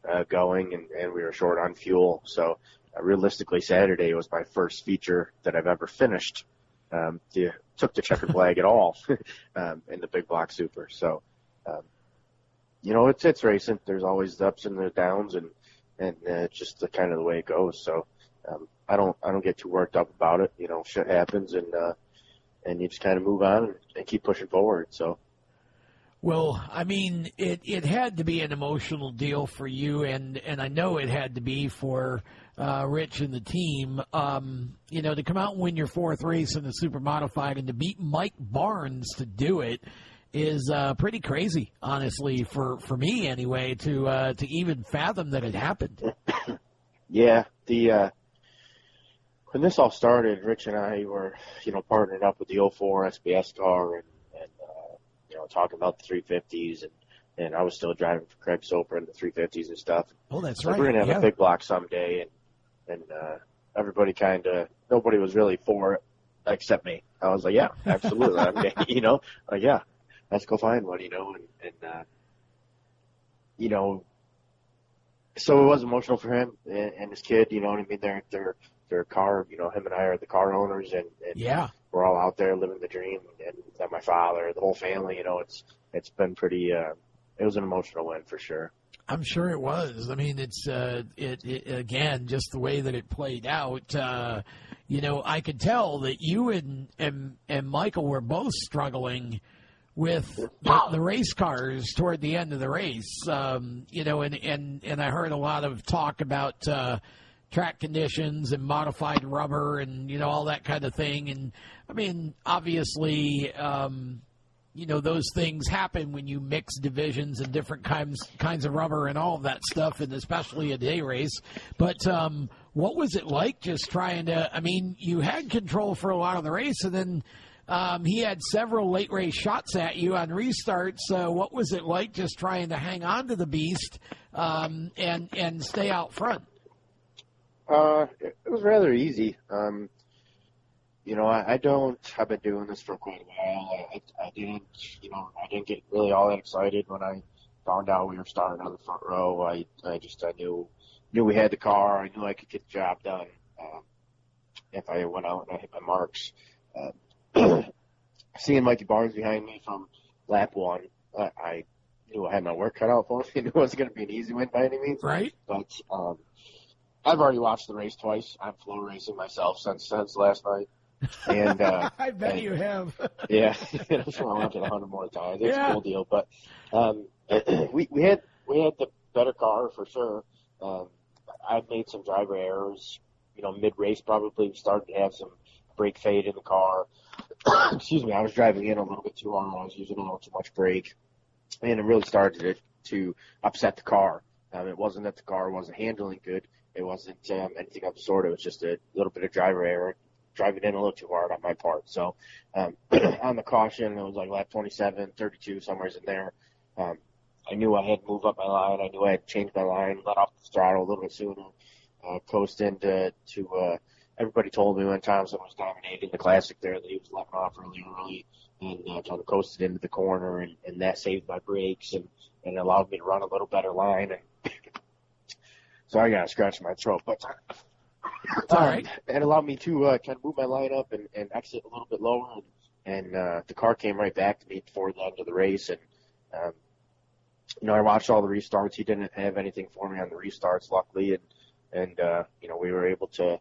uh, going, and, and we were short on fuel. So uh, realistically, Saturday was my first feature that I've ever finished. Um, the, took the checkered flag at all (laughs) um, in the big block super. So um, you know, it's it's racing. There's always the ups and the downs, and and uh, it's just the kind of the way it goes. So um, I don't I don't get too worked up about it. You know, shit happens, and uh, and you just kind of move on and, and keep pushing forward. So. Well, I mean, it, it had to be an emotional deal for you, and, and I know it had to be for uh, Rich and the team. Um, you know, to come out and win your fourth race in the super modified and to beat Mike Barnes to do it is uh, pretty crazy, honestly, for, for me anyway, to uh, to even fathom that it happened. (coughs) Yeah, the uh, when this all started, Rich and I were, you know, partnering up with the 04 SBS car and, and uh, you know, talking about the 350s and and I was still driving for Craig Soper in the 350s and stuff. Oh, that's so right. We're gonna have yeah. a big block someday, and and uh, everybody kind of nobody was really for it except me. I was like, yeah, absolutely. I'm, (laughs) you know, like yeah, let's go find one, you know, and, and uh, you know, so it was emotional for him and, and his kid, you know what I mean? They're, they're, they're car, you know, him and I are the car owners and, and yeah, we're all out there living the dream and, and my father, the whole family, you know, it's, it's been pretty, uh, it was an emotional win for sure. I'm sure it was. I mean, it's uh, it, it again just the way that it played out. Uh, you know, I could tell that you and and, and Michael were both struggling with the, the, race cars toward the end of the race. Um, you know, and, and, and I heard a lot of talk about uh, track conditions and modified rubber and, you know, all that kind of thing. And I mean, obviously, um, you know, those things happen when you mix divisions and different kinds kinds of rubber and all of that stuff, and especially a day race. But um, what was it like just trying to? I mean, you had control for a lot of the race, and then um, he had several late race shots at you on restarts. Uh, what was it like just trying to hang on to the beast um, and and stay out front? Uh, it was rather easy. Um, you know, I, I don't. I've been doing this for quite a while. I, I didn't, you know, I didn't get really all that excited when I found out we were starting on the front row. I, I just, I knew, knew we had the car. I knew I could get the job done. Um, if I went out and I hit my marks. Um, (clears throat) seeing Mikey Barnes behind me from lap one, I, I knew I had my work cut out for me. I (laughs) knew it wasn't going to be an easy win by any means. Right. But um, I've already watched the race twice. I'm flow racing myself since since last night. And uh, (laughs) I bet and- you have. (laughs) yeah, I'm sure I'll watch it a hundred more times. It's Yeah. a cool deal. But um, (clears throat) we we had we had the better car for sure. Um, I made some driver errors. You know, mid race probably started to have some brake fade in the car. Excuse me, I was driving in a little bit too hard. I was using a little too much brake, and it really started to, to upset the car. Um, it wasn't that the car wasn't handling good. It wasn't um, anything of the sort. It was just a little bit of driver error, driving in a little too hard on my part. So um, (clears throat) on the caution, it was like lap 27, 32, somewhere in there. Um, I knew I had to move up my line. I knew I had to change my line, let off the throttle a little bit sooner, uh, coast into to. Uh, everybody told me when Thompson was dominating the classic there that he was letting off really early and uh, kind of coasted into the corner, and, and that saved my brakes and and allowed me to run a little better line. And (laughs) so I got to scratch my throat, but It's all right. it allowed me to uh, kind of move my line up and, and exit a little bit lower, and, and uh, the car came right back to me before the end of the race, and um, you know I watched all the restarts. He didn't have anything for me on the restarts, luckily, and and uh, you know we were able to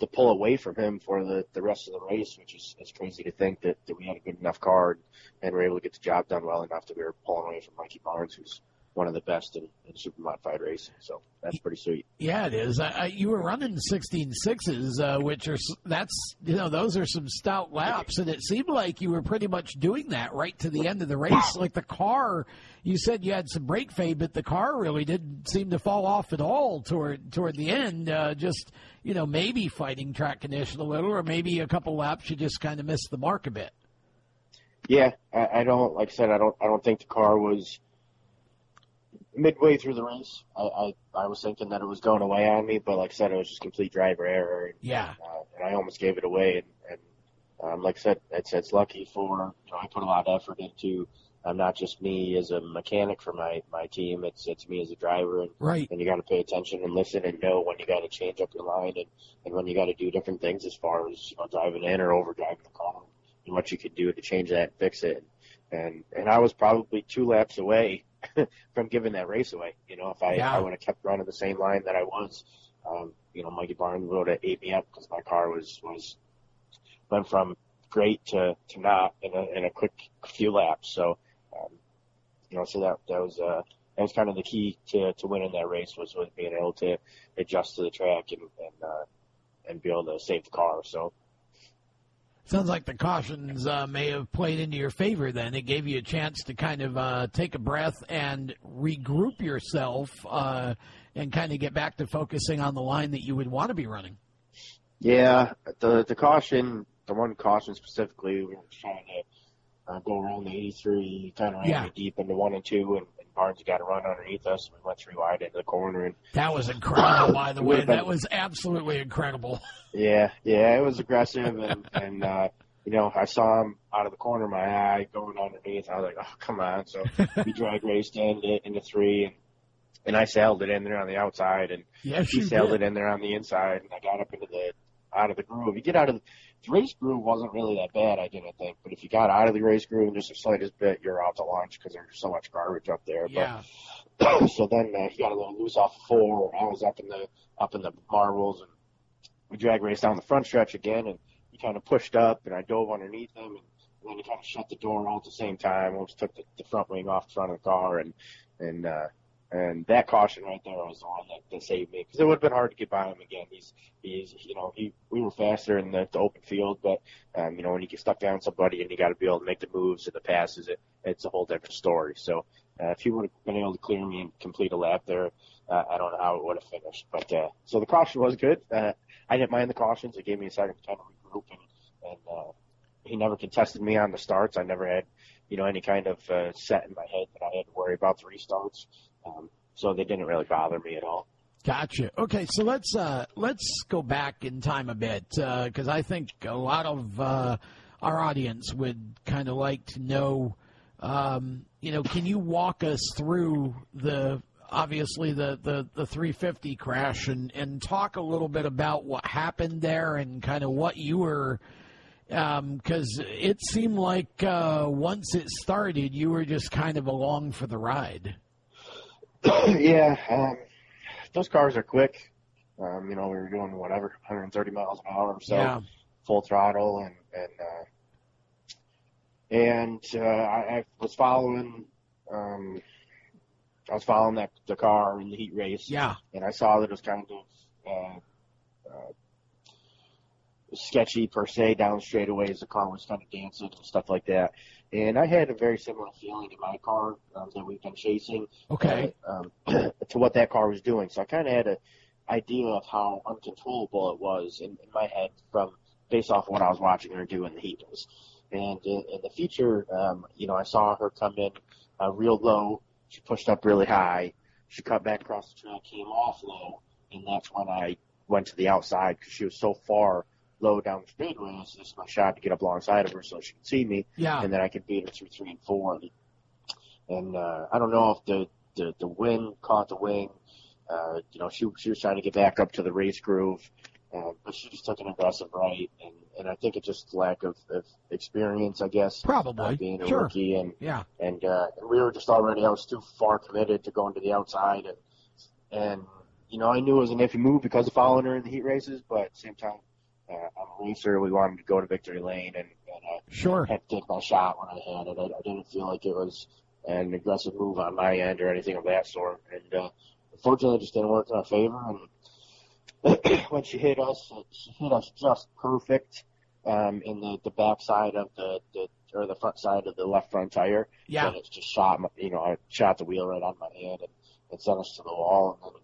to pull away from him for the the rest of the race, which is is crazy to think that, that we had a good enough car and, and were able to get the job done well enough that we were pulling away from Mikey Barnes, who's one of the best in, in super modified racing. So that's pretty sweet. Yeah, it is. I, you were running 16 sixes, uh, which are that's you know those are some stout laps, and it seemed like you were pretty much doing that right to the end of the race. Like the car, you said you had some brake fade, but the car really didn't seem to fall off at all toward toward the end. Uh, just you know maybe fighting track condition a little, or maybe a couple laps you just kind of missed the mark a bit. Yeah, I, I don't like I said I don't I don't think the car was midway through the race. I, I I was thinking that it was going away on me, but like I said, it was just complete driver error, and, Yeah, uh, and I almost gave it away. And, and um, like I said, it's it's lucky for you know I put a lot of effort into. I'm not just me as a mechanic for my my team. It's it's me as a driver, and right. and you got to pay attention and listen and know when you got to change up your line and and when you got to do different things as far as you know driving in or over driving the car and what you could do to change that and fix it. And and I was probably two laps away (laughs) from giving that race away. You know, if I Yeah. I would have kept running the same line that I was, um, you know, Mikey Barnes would have ate me up because my car was was went from great to to not in a in a quick few laps. So, you know, so that that was uh that was kind of the key to to winning that race was was being able to adjust to the track and and uh, and be able to save the car. So Sounds like the cautions uh, may have played into your favor. Then it gave you a chance to kind of uh, take a breath and regroup yourself, uh, and kind of get back to focusing on the line that you would want to be running. yeah, the the caution, the one caution specifically, we were trying to uh, go around the 83, kind of ran Yeah. deep into one and two, and, and Barnes got to run underneath us. We went three wide into the corner, and That was incredible, by the (coughs) way. Been- That was absolutely incredible. Yeah, (laughs) yeah, it was aggressive, and and uh, you know I saw him out of the corner of my eye going underneath. I was like, oh come on! So (laughs) we drag raced into into three, and and I sailed it in there on the outside, and Yes, he sailed did. it in there on the inside, and I got up into the out of the groove. You get out of the, race groove wasn't really that bad, I didn't think, but if you got out of the race groove just the slightest bit, you're out the launch because there's so much garbage up there. Yeah, But (clears throat) so then uh, he got a little loose off four. I was up in the up in the marbles, and we drag raced down the front stretch again, and he kind of pushed up, and I dove underneath him, and, then he kind of shut the door all at the same time. We almost took the, the front wing off the front of the car, and and uh, and that caution right there was one that, that saved me because it would have been hard to get by him again. He's he's you know he we were faster in the, the open field, but um, you know when you get stuck down somebody and you got to be able to make the moves and the passes, it it's a whole different story. So uh, if he would have been able to clear me and complete a lap there, uh, I don't know how it would have finished. But uh, so the caution was good. Uh, I didn't mind the cautions. It gave me a second to kind of regroup and and uh, he never contested me on the starts. I never had you know any kind of uh, set in my head that I had to worry about the restarts. Um, so they didn't really bother me at all. gotcha. Okay, so let's uh, let's go back in time a bit because I think a lot of uh, our audience would kind of like to know. Um, you know, can you walk us through the obviously the, the, the 350 crash and, and talk a little bit about what happened there and kind of what you were Because it seemed like uh, once it started, you were just kind of along for the ride. (coughs) yeah, um, those cars are quick. Um, you know, we were doing whatever, 130 miles an hour or so, Yeah. full throttle, and and uh, and uh, I, I was following. Um, I was following that the car in the heat race. Yeah. and I saw that it was kind of uh, uh, sketchy per se down straightaways. The car was kind of dancing and stuff like that. And I had a very similar feeling in my car um, that we've been chasing Okay. uh, um, (clears throat) to what that car was doing. So I kind of had an idea of how uncontrollable it was in, in my head from based off of what I was watching her do in the heat race. And in, in the feature, um, you know, I saw her come in uh, real low. She pushed up really high. She cut back across the track, came off low, and that's when I went to the outside because she was so far low down the was just my shot to get up alongside of her so she could see me Yeah. and then I could beat her through three and four. And, and uh, I don't know if the, the the wind caught the wing. Uh, you know, she she was trying to get back up to the race groove, uh, but she just took an aggressive right, and and I think it's just lack of, of experience, I guess. Probably. Uh, being a Sure. rookie, and Yeah. and uh, and we were just already I was too far committed to going to the outside, and and you know I knew it was an iffy move because of following her in the heat races, but at the same time, uh, I'm a racer. We wanted to go to victory lane, and, and uh, Sure. had to take my shot when I had it. I, I didn't feel like it was an aggressive move on my end or anything of that sort. And uh, unfortunately, it just didn't work in our favor. And (clears throat) when she hit us, she hit us just perfect um, in the the back side of the, the or the front side of the left front tire. Yeah. And it just shot, my, you know, I shot the wheel right on my hand and, and sent us to the wall. And then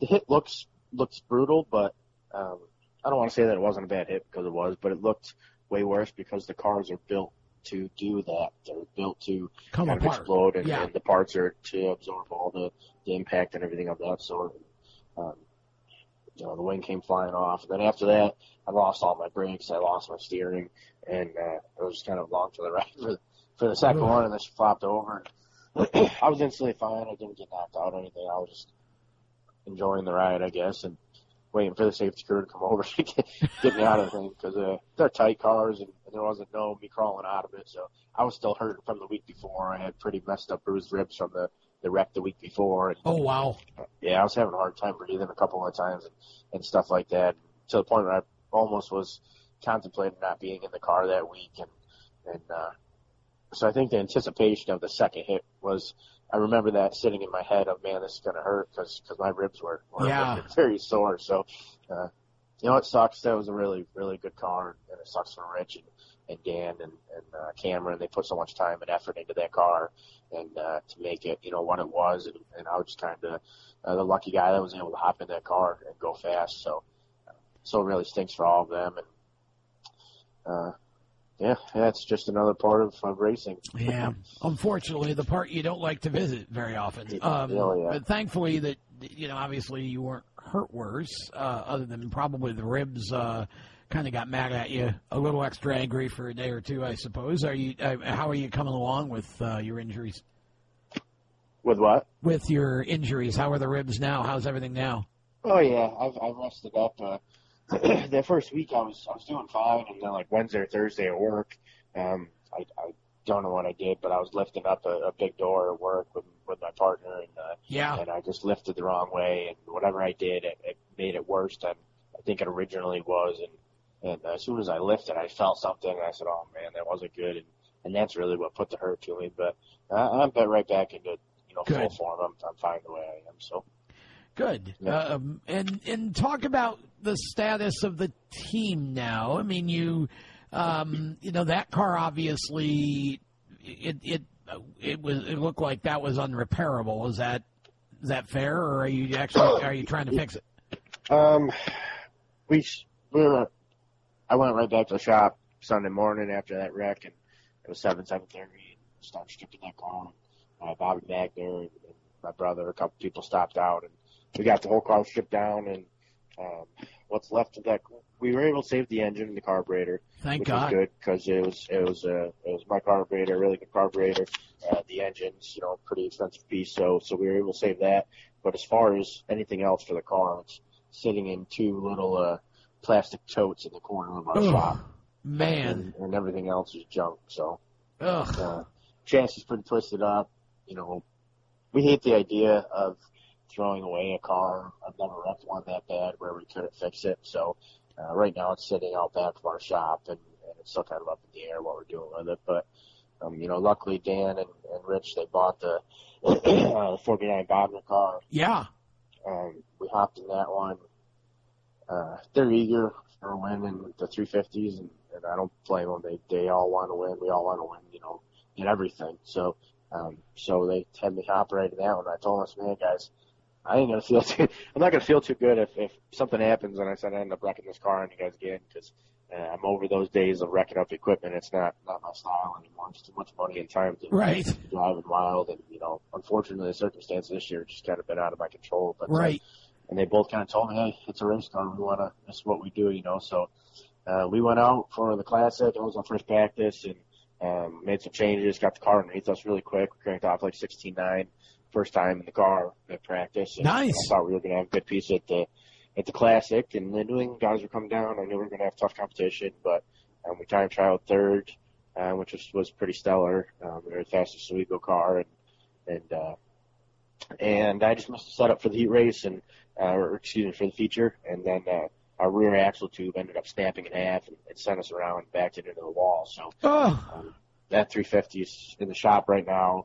the hit looks looks brutal, but um, I don't want to say that it wasn't a bad hit because it was, but it looked way worse because the cars are built to do that. They're built to Come kind of explode, and, Yeah. and the parts are to absorb all the, the impact and everything of that sort. Um, you know, the wing came flying off, and then after that, I lost all my brakes, I lost my steering, and uh, I was just kind of along to the (laughs) right for, for the second Ugh. one, and then she flopped over. (clears throat) I was instantly fine. I didn't get knocked out or anything. I was just enjoying the ride, I guess, and waiting for the safety crew to come over (laughs) to get, get me out of the thing because uh, they're tight cars and, and there wasn't no me crawling out of it. So I was still hurting from the week before. I had pretty messed up bruised ribs from the the wreck the week before. And, Oh, wow. yeah, I was having a hard time breathing a couple of times and, and stuff like that to the point where I almost was contemplating not being in the car that week. And, and, uh, so I think the anticipation of the second hit was, I remember that sitting in my head of, man, this is going to hurt because, cause my ribs were, were Yeah. (laughs) very sore. So, uh, you know, it sucks. That was a really, really good car and it sucks for Rich and, and Dan and, and, uh, Cameron. They put so much time and effort into that car and, uh, to make it, you know, what it was. And, and I was just kind of, uh, the lucky guy that was able to hop in that car and go fast. So, uh, so it really stinks for all of them. And, uh, yeah, yeah, it's just another part of, of racing. Yeah. Unfortunately, the part you don't like to visit very often. Um, Oh, yeah. But thankfully, that you know, obviously, you weren't hurt worse, uh, other than probably the ribs. Uh, kind of got mad at you, a little extra angry for a day or two, I suppose. Are you? Uh, how are you coming along with uh, your injuries? With what? With your injuries, how are the ribs now? How's everything now? Oh yeah, I've I've rested up. Uh, (clears throat) that first week I was I was doing fine, and then like Wednesday or Thursday at work, um, I I don't know what I did, but I was lifting up a, a big door at work with with my partner, and uh, Yeah. and I just lifted the wrong way, and whatever I did, it, it made it worse than I think it originally was, and and as soon as I lifted, I felt something, and I said, oh man, that wasn't good, and and that's really what put the hurt to me. But uh, I'm right back into you know full form. I'm I'm fine the way I am. So. Good. Yeah. Um, and and talk about the status of the team now. I mean, you, um, you know, that car obviously it it it was it looked like that was unrepairable. Is that is that fair, or are you actually are you trying to fix it? Um, we we were. I went right back to the shop Sunday morning after that wreck, and it was seven seven thirty. and Started stripping that car. Uh, Bobby Magner and my brother, a couple people stopped out, and we got the whole car stripped down. And um, what's left of that, we were able to save the engine and the carburetor, Thank which God. was good because it was it was uh, it was my carburetor, really good carburetor. Uh, the engine's you know pretty expensive piece, so so we were able to save that. But as far as anything else for the car, it's sitting in two little uh, plastic totes in the corner of our Ugh. shop. Man. and, and everything else is junk. So Ugh. uh, chassis pretty twisted up. You know, we hate the idea of throwing away a car. I've never wrecked one that bad where we couldn't fix it. So uh, right now it's sitting out back of our shop and, and it's still kind of up in the air what we're doing with it. But um, you know, luckily Dan and, and Rich they bought the (coughs) uh, 49 Bobner car. Yeah. Um, we hopped in that one. Uh, they're eager for a win in the 350s, and, and I don't blame them. They they all want to win. We all want to win. You know, in everything. So um, so they had me hop right in that one. I told us, man, guys, I ain't gonna feel (laughs) too. I'm not gonna feel too good if if something happens and I said I end up wrecking this car on you guys again because uh, I'm over those days of wrecking up equipment. It's not not my style anymore. It's too much money and time to Right. driving wild, and you know, unfortunately, the circumstances this year just kind of been out of my control. But uh, and they both kind of told me, hey, it's a race car. We want to. This is what we do, you know. So uh, we went out for the classic. It was our first practice and um, made some changes. Got the car underneath us really quick. We cranked off like 16.9 first time in the car at practice. And Nice. I thought we were going to have a good piece at the at the classic, and the New England guys were coming down. I knew we were going to have tough competition, but um, we time trialed third, uh, which was was pretty stellar. Um, we were the fastest Oswego car, and and uh, and I just missed the setup for the heat race, and uh, or excuse me for the feature, and then uh, our rear axle tube ended up snapping in half and it sent us around and backed it into the wall. So Oh. um, that 350 is in the shop right now.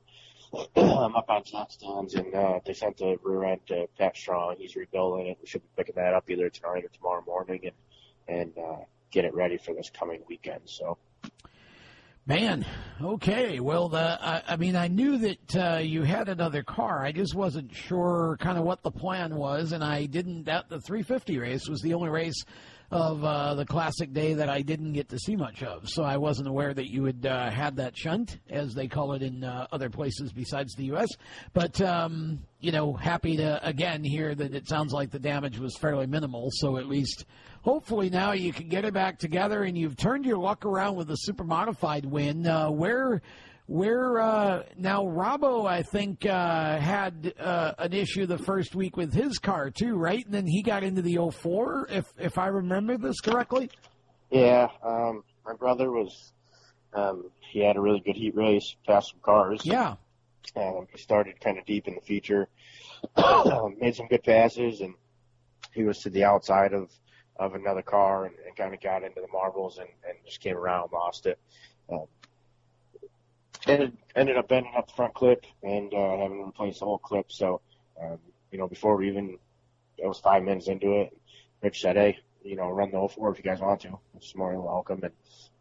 (clears throat) I'm up on jack stands, and uh, they sent the rear end to Pat Strong. He's rebuilding it. We should be picking that up either tonight or tomorrow morning, and and uh, get it ready for this coming weekend. So Man, okay. Well, the, I, I mean, I knew that uh, you had another car. I just wasn't sure kind of what the plan was, and I didn't. That the 350 race was the only race of uh, the classic day that I didn't get to see much of. So I wasn't aware that you had uh, had that shunt, as they call it in uh, other places besides the U.S. But um, you know, happy to again hear that it sounds like the damage was fairly minimal. So at least hopefully now you can get it back together and you've turned your luck around with a super modified win uh, where where uh, now Robbo I think uh, had uh, an issue the first week with his car too right and then he got into the 04 if if I remember this correctly yeah, um, my brother was um, he had a really good heat race, passed some cars. yeah Um, he started kind of deep in the feature, (coughs) made some good passes, and he was to the outside of of another car and, and kind of got into the marbles and, and just came around, lost it. Um, ended ended up bending up the front clip and uh, having to replace the whole clip. So, um, you know, before we even, it was five minutes into it. Rich said, "Hey, you know, run the 04 if you guys want to. It's more than welcome." And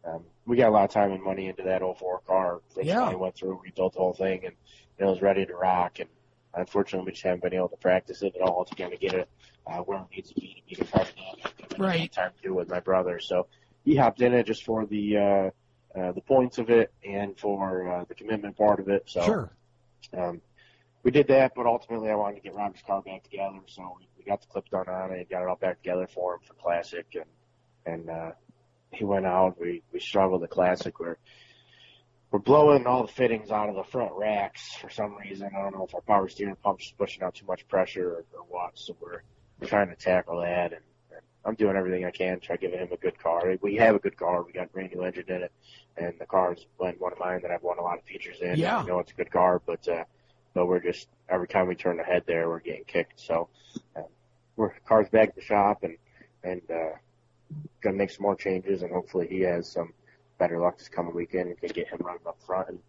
um, we got a lot of time and money into that 04 car. Rich Yeah. went through, rebuilt the whole thing, and it was ready to rock. And unfortunately, we just haven't been able to practice it at all to kind of get it uh, where it needs to be to be competitive. Right. Time to do with my brother, so he hopped in it just for the uh, uh, the points of it and for uh, the commitment part of it. So sure um, we did that, but ultimately I wanted to get Roger's car back together, so we, we got the clip done on it, got it all back together for him for Classic, and and uh, he went out. We we struggled at Classic. We're we're blowing all the fittings out of the front racks for some reason. I don't know if our power steering pump's pushing out too much pressure or, or what. So we're trying to tackle that, and I'm doing everything I can to try giving him a good car. We have a good car. We got a brand new engine in it, and the car's been one of mine that I've won a lot of features in. Yeah. I know it's a good car, but uh, but we're just every time we turn the head there, we're getting kicked. So uh, we're car's back at the shop, and and uh, gonna make some more changes, and hopefully he has some better luck this coming weekend and can get him running up front and,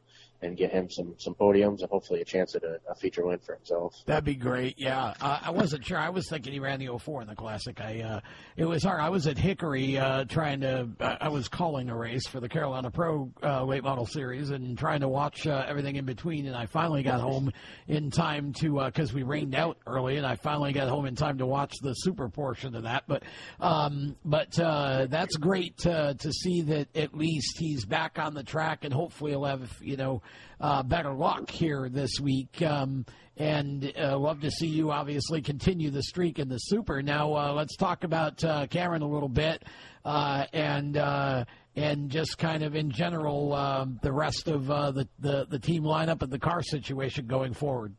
and get him some some podiums and hopefully a chance at a, a feature win for himself. That'd be great. Yeah, uh, I wasn't sure. I was thinking he ran the 04 in the classic. I uh, it was hard. I was at Hickory uh, trying to. I was calling a race for the Carolina Pro uh, late model series and trying to watch uh, everything in between. And I finally got home in time to because we rained out early, and I finally got home in time to watch the super portion of that. But um, but uh, that's great to to see that at least he's back on the track, and hopefully he'll have you know uh, better luck here this week. Um, and uh, love to see you obviously continue the streak in the super. Now uh, let's talk about uh, Cameron a little bit, uh, and uh, and just kind of in general um, the rest of uh, the, the the team lineup and the car situation going forward.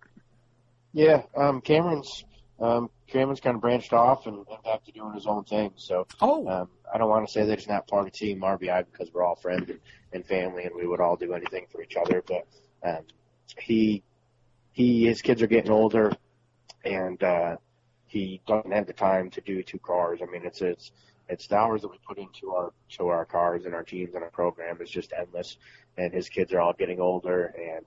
Yeah, um, Cameron's um, Cameron's kind of branched off and, and back to doing his own thing. So Oh, um, I don't want to say that he's not part of Team RBI because we're all friends and, and family, and we would all do anything for each other. But um, he he his kids are getting older, and uh, he doesn't have the time to do two cars. I mean, it's it's it's the hours that we put into our to our cars and our teams and our program is just endless. And his kids are all getting older, and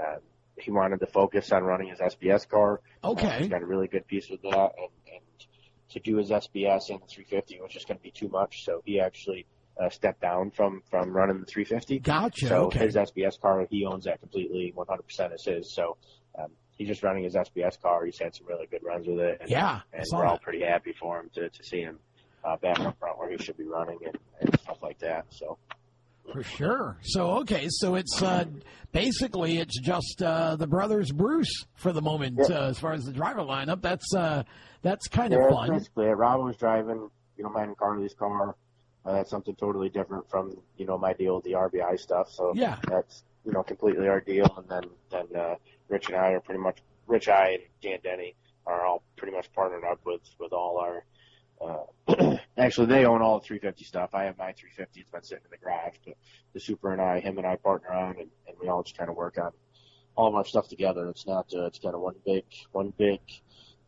um, he wanted to focus on running his SBS car. Uh, okay. he's got a really good piece with that, and, and to do his SBS in the 350 was just going to be too much. So he actually uh, stepped down from from running the 350. Gotcha. So okay. his SBS car, he owns that completely, 100% is his. So um, he's just running his SBS car. He's had some really good runs with it, and, yeah. And we're all that. pretty happy for him to to see him uh, back up front where he should be running and, and stuff like that. So For sure. So okay, so it's uh, basically it's just uh, the brothers Bruce for the moment Yeah. uh, as far as the driver lineup. That's uh, that's kind of yeah, fun. basically. Rob was driving, you know, mine and Carly's car. Uh, that's something totally different from you know my deal with the RBI stuff. So Yeah. that's you know completely our deal. And then then uh, Rich and I are pretty much Rich, I, and Dan Denny are all pretty much partnered up with with all our. Uh, (clears throat) actually, they own all the 350 stuff. I have my 350. It's been sitting in the garage, but the Super and I, him and I partner on, and, and we all just kind of work on all of our stuff together. It's not. Uh, it's kind of one big one big.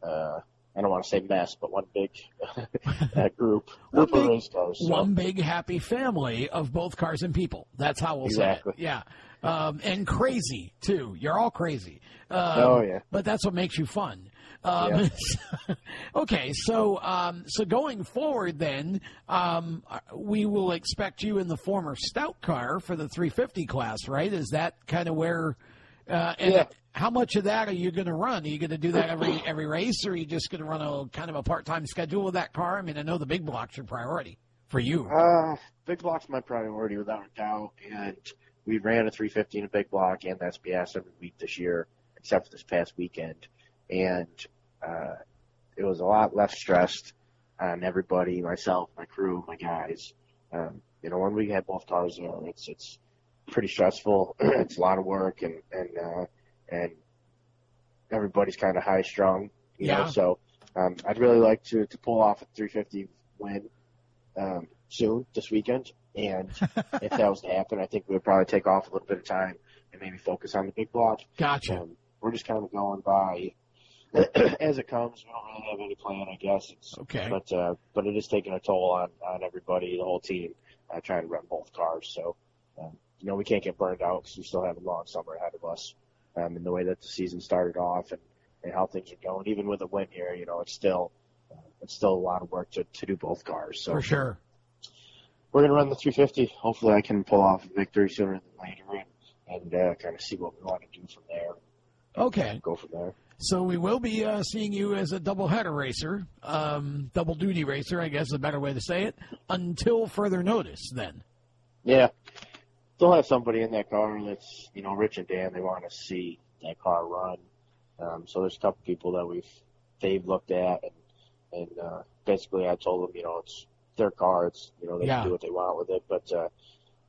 Uh, I don't want to say mess, but one big (laughs) uh, group. One big- race cars. So. One big happy family of both cars and people. That's how we'll Exactly. say it. Yeah. Um, and crazy too. You're all crazy. Um, Oh, yeah. But that's what makes you fun. Um, (laughs) okay, so um, so going forward, then um, we will expect you in the former Stout car for the 350 class, right? Is that kind of where? Uh, and Yeah. How much of that are you going to run? Are you going to do that every every race, or are you just going to run a kind of a part time schedule with that car? I mean, I know the big blocks are priority for you. Uh, big block's my priority without a doubt, and we ran a 350 in a big block and SBS every week this year, except for this past weekend, and uh, it was a lot less stressed on everybody, myself, my crew, my guys. Um, you know, when we had both cars there, it's it's pretty stressful. (clears throat) it's a lot of work, and and uh, and everybody's kind of high strung. You Yeah. know, so um, I'd really like to to pull off a 350 win um, soon this weekend. And (laughs) if that was to happen, I think we would probably take off a little bit of time and maybe focus on the big block. Gotcha. Um, we're just kind of going by as it comes. We don't really have any plan, I guess. It's, Okay. But uh, but it is taking a toll on on everybody, the whole team, uh, trying to run both cars. So um, you know we can't get burned out because we still have a long summer ahead of us. Um, and the way that the season started off and and how things are going, even with a win here, you know, it's still uh, it's still a lot of work to to do both cars. So For sure. we're gonna run the 350. Hopefully, I can pull off a victory sooner than later, and, and uh, kind of see what we want to do from there. Okay. Go from there. So we will be uh, seeing you as a double header racer, um, double duty racer, I guess is a better way to say it, until further notice. Then. Yeah, they'll have somebody in that car that's you know Rich and Dan. They want to see that car run. Um, so there's a couple people that we've they've looked at, and and uh, basically I told them you know it's their car. It's you know they Yeah. can do what they want with it, but uh,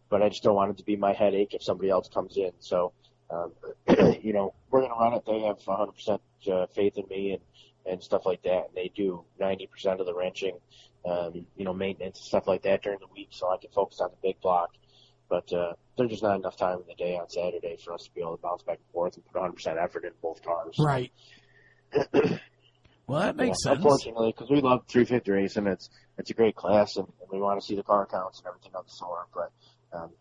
but I just don't want it to be my headache if somebody else comes in. So um, (clears throat) you know we're gonna run it. They have 100% uh, faith in me and and stuff like that, and they do 90% of the wrenching, um, you know maintenance and stuff like that during the week, so I can focus on the big block but uh, there's just not enough time in the day on Saturday for us to be able to bounce back and forth and put 100% effort in both cars. Right. (clears throat) well, that makes Yeah, sense. Unfortunately, because we love 350 racing, it's it's a great class, and, and we want to see the car counts and everything of the sort. But um,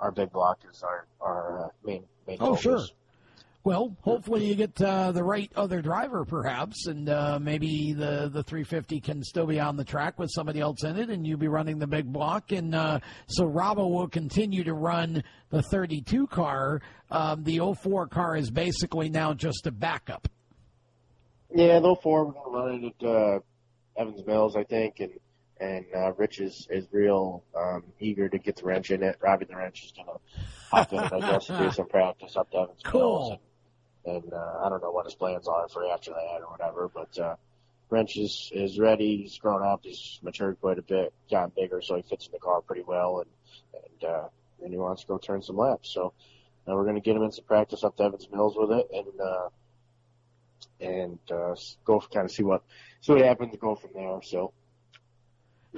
our big block is our our uh, main main. Oh, focus. sure. Well, hopefully you get uh, the right other driver, perhaps, and uh, maybe the the 350 can still be on the track with somebody else in it, and you be running the big block. And uh, so Rabo will continue to run the 32 car. Um, the 04 car is basically now just a backup. Yeah, though four we're gonna run it at uh, Evans Mills, I think, and and uh, Rich is is real um, eager to get the wrench in it. Robbie the wrench is gonna hop in, it, I guess, (laughs) to do some practice up to Evans Cool. Mills. And, and uh, I don't know what his plans are for after that or whatever, but uh, wrench is is ready. He's grown up. He's matured quite a bit, gotten bigger, so he fits in the car pretty well, and and uh, and he wants to go turn some laps. So uh, we're gonna get him in some practice up to Evans Mills with it, and. uh and uh, go kind of see what see what happens. To go from there. So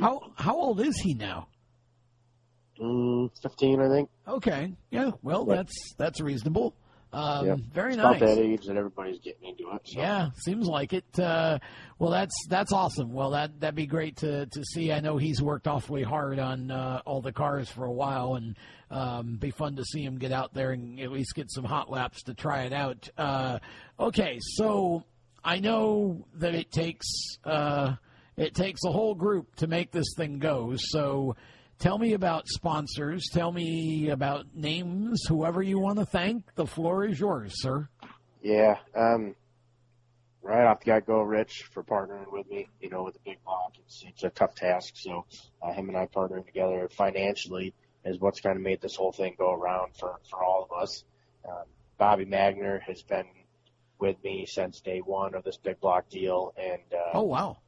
How how old is he now? mm, fifteen, I think. Okay, yeah. Well, that's that's reasonable. Um, Yep. Very It's nice. about that age that everybody's getting into it. So. Yeah, seems like it. Uh, well, that's that's awesome. Well, that that'd be great to to see. I know he's worked awfully hard on uh, all the cars for a while, and um, be fun to see him get out there and at least get some hot laps to try it out. Uh, okay, so I know that it takes uh, it takes a whole group to make this thing go. So. Tell me about sponsors. Tell me about names. Whoever you want to thank, the floor is yours, sir. Yeah. Um, right off the get go, Rich for partnering with me. You know, with the big block, it's it's a tough task. So uh, him and I partnering together financially is what's kind of made this whole thing go around for for all of us. Um, Bobby Magner has been with me since day one of this big block deal, and uh, Oh wow.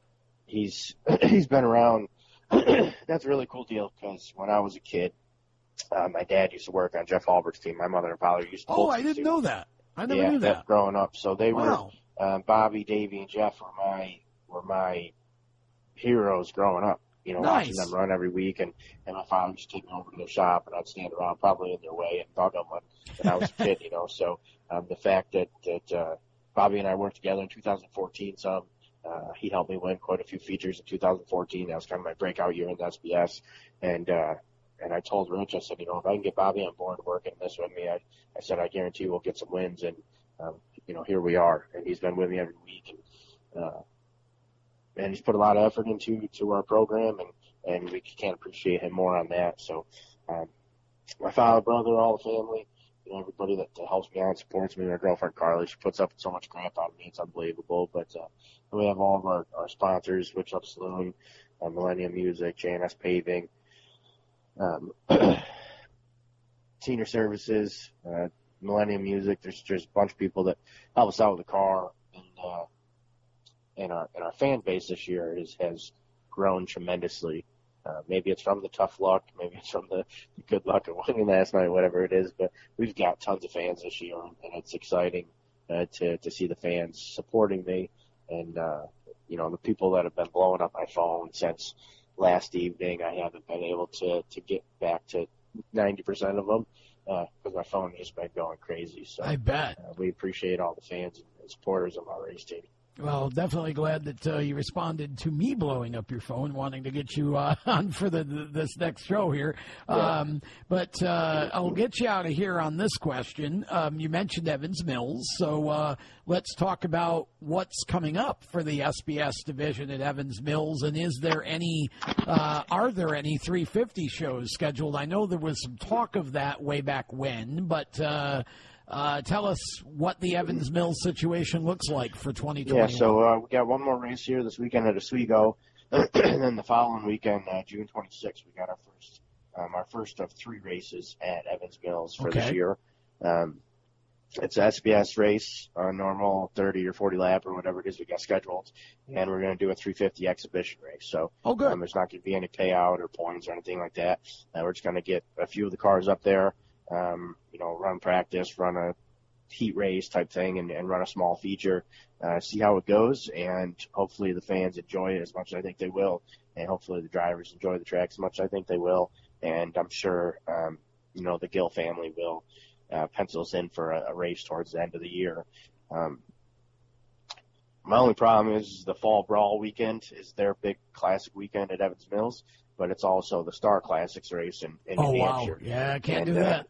He's (clears throat) he's been around. (clears throat) That's a really cool deal because when I was a kid, uh, my dad used to work on Jeff Albert's team. My mother and father used to. Oh, I didn't know that. I never yeah, knew that. growing up. So they Wow. were um, Bobby, Davey, and Jeff were my were my heroes growing up. You know, watching them run every week, and and my father used to take me over to their shop, and I'd stand around probably in their way and bug them when, when I was a kid. (laughs) You know, so um, the fact that that uh, Bobby and I worked together in 2014, some uh, he helped me win quite a few features in 2014. That was kind of my breakout year in the SBS, and uh, and I told Rich, I said, you know, if I can get Bobby on board working this with me, I I said I guarantee we'll get some wins, and um, you know, here we are, and he's been with me every week, and uh, and he's put a lot of effort into to our program, and and we can't appreciate him more on that. So, um, my father, brother, all the family, you know, everybody that, that helps me out, and supports me. My girlfriend Carly, she puts up so much crap of me, it's unbelievable. But uh, we have all of our, our sponsors, Switch Up Saloon, uh, Millennium Music, JNS Paving, um, (clears throat) Senior Services, uh, Millennium Music. There's just a bunch of people that help us out with the car, and uh, and our and our fan base this year is has grown tremendously. Uh, maybe it's from the tough luck, maybe it's from the, the good luck of winning last night, whatever it is. But we've got tons of fans this year, and it's exciting uh, to to see the fans supporting me, and uh, you know the people that have been blowing up my phone since last evening. I haven't been able to to get back to 90% of them because my phone has been going crazy. So I bet. uh, we appreciate all the fans and supporters of our race team. Well, definitely glad that uh, you responded to me blowing up your phone, wanting to get you uh, (laughs) on for the, the this next show here. Um, but uh, I'll get you out of here on this question. Um, you mentioned Evans Mills, so uh, let's talk about what's coming up for the SBS division at Evans Mills, and is there any, uh, are there any 350 shows scheduled? I know there was some talk of that way back when, but. Uh, tell us what the Evans Mills situation looks like for 2021. Yeah, so uh, we got one more race here this weekend at Oswego, (clears throat) and then the following weekend, uh, June 26th, we got our first um, our first of three races at Evans Mills for this year. Um, it's a SBS race, a normal 30 or 40 lap or whatever it is we got scheduled, and we're going to do a 350 exhibition race. So Oh, good. um, there's not going to be any payout or points or anything like that. Uh, we're just going to get a few of the cars up there, um, you know, run practice, run a heat race type thing, and, and run a small feature, uh, see how it goes, and hopefully the fans enjoy it as much as I think they will, and hopefully the drivers enjoy the track as much as I think they will, and I'm sure, um, you know, the Gill family will uh, pencil us in for a, a race towards the end of the year. Um, my only problem is the fall brawl weekend is their big classic weekend at Evans Mills, but it's also the Star Classics race in, in Oh New wow! Hampshire. Yeah, I can't And, do uh, that.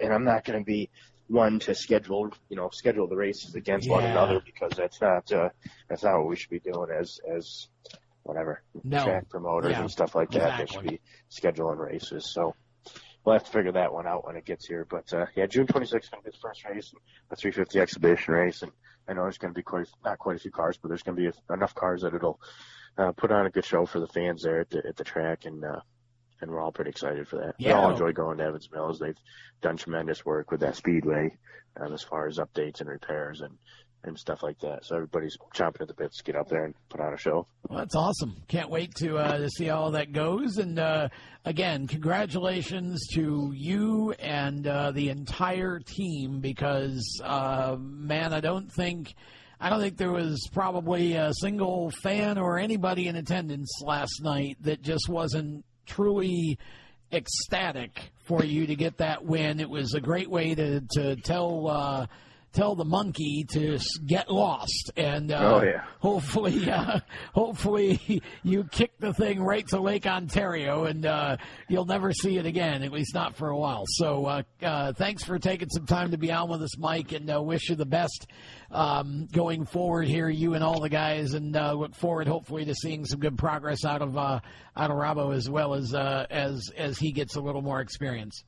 And I'm not going to be one to schedule, you know, schedule the races against one another because that's not uh, that's not what we should be doing as as whatever No. track promoters Yeah, and stuff like that. They should be scheduling races. So we'll have to figure that one out when it gets here. But uh, yeah, June 26th is going to be the first race, a 350 exhibition race, and I know there's going to be quite not quite a few cars, but there's going to be enough cars that it'll uh, put on a good show for the fans there at the, at the track, and uh, and we're all pretty excited for that. We all enjoy going to Evans Mills. They've done tremendous work with that speedway um, as far as updates and repairs, and and stuff like that. So everybody's chomping at the bits to get up there and put on a show. Well, that's awesome. Can't wait to uh, to see how that goes. And uh, again, congratulations to you and uh, the entire team because uh, man, I don't think. I don't think there was probably a single fan or anybody in attendance last night that just wasn't truly ecstatic for you to get that win. It was a great way to to tell uh, tell the monkey to get lost, and uh, oh, yeah. hopefully, (laughs) uh, hopefully (laughs) you kick the thing right to Lake Ontario, and uh, you'll never see it again, at least not for a while. So, uh, uh, thanks for taking some time to be on with us, Mike, and uh, wish you the best um, going forward here, you and all the guys, and look forward, hopefully, to seeing some good progress out of out of Robbo as well as as as he gets a little more experience.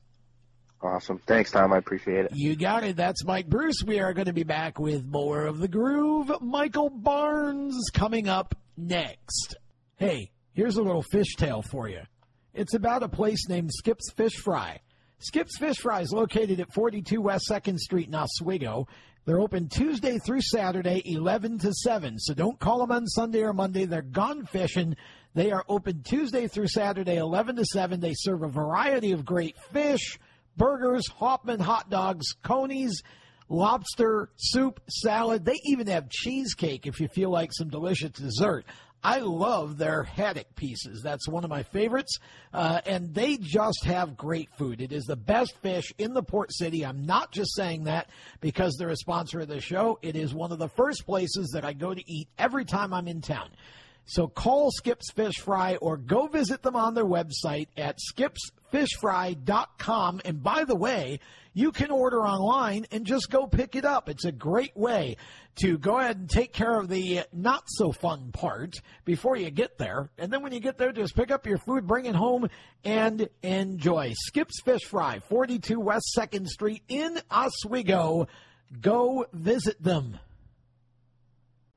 Awesome. Thanks, Tom. I appreciate it. You got it. That's Mike Bruce. We are going to be back with more of the groove. Michael Barnes coming up next. Hey, here's a little fish tale for you. It's about a place named Skip's Fish Fry. Skip's Fish Fry is located at 42 West 2nd Street in Oswego. They're open Tuesday through Saturday, 11 to 7. So don't call them on Sunday or Monday. They're gone fishing. They are open Tuesday through Saturday, 11 to 7. They serve a variety of great fish burgers, Hoffman hot dogs, conies, lobster, soup, salad. They even have cheesecake if you feel like some delicious dessert. I love their haddock pieces. That's one of my favorites. Uh, and they just have great food. It is the best fish in the port city. I'm not just saying that because they're a sponsor of the show. It is one of the first places that I go to eat every time I'm in town. So call Skip's Fish Fry or go visit them on their website at skipsfishfry.com. And by the way, you can order online and just go pick it up. It's a great way to go ahead and take care of the not so fun part before you get there. And then when you get there, just pick up your food, bring it home, and enjoy. Skip's Fish Fry, 42 West 2nd Street in Oswego. Go visit them.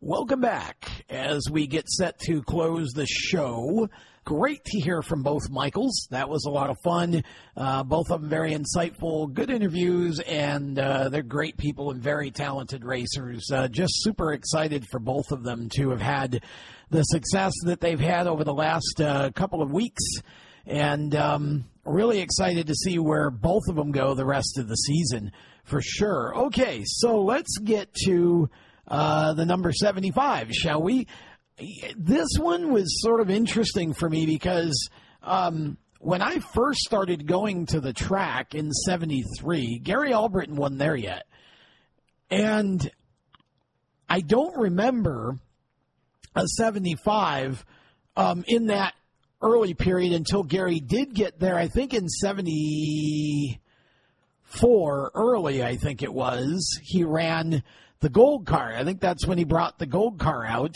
Welcome back as we get set to close the show. Great to hear from both Michaels. That was a lot of fun. Uh, both of them very insightful, good interviews, and uh, they're great people and very talented racers. Uh, just super excited for both of them to have had the success that they've had over the last uh, couple of weeks. And um, really excited to see where both of them go the rest of the season for sure. Okay, so let's get to uh, the number 75, shall we? This one was sort of interesting for me because um, when I first started going to the track in 73, Gary Albritton wasn't there yet. And I don't remember a 75 um, in that early period until Gary did get there, I think in 74 early, I think it was. He ran the gold car. I think that's when he brought the gold car out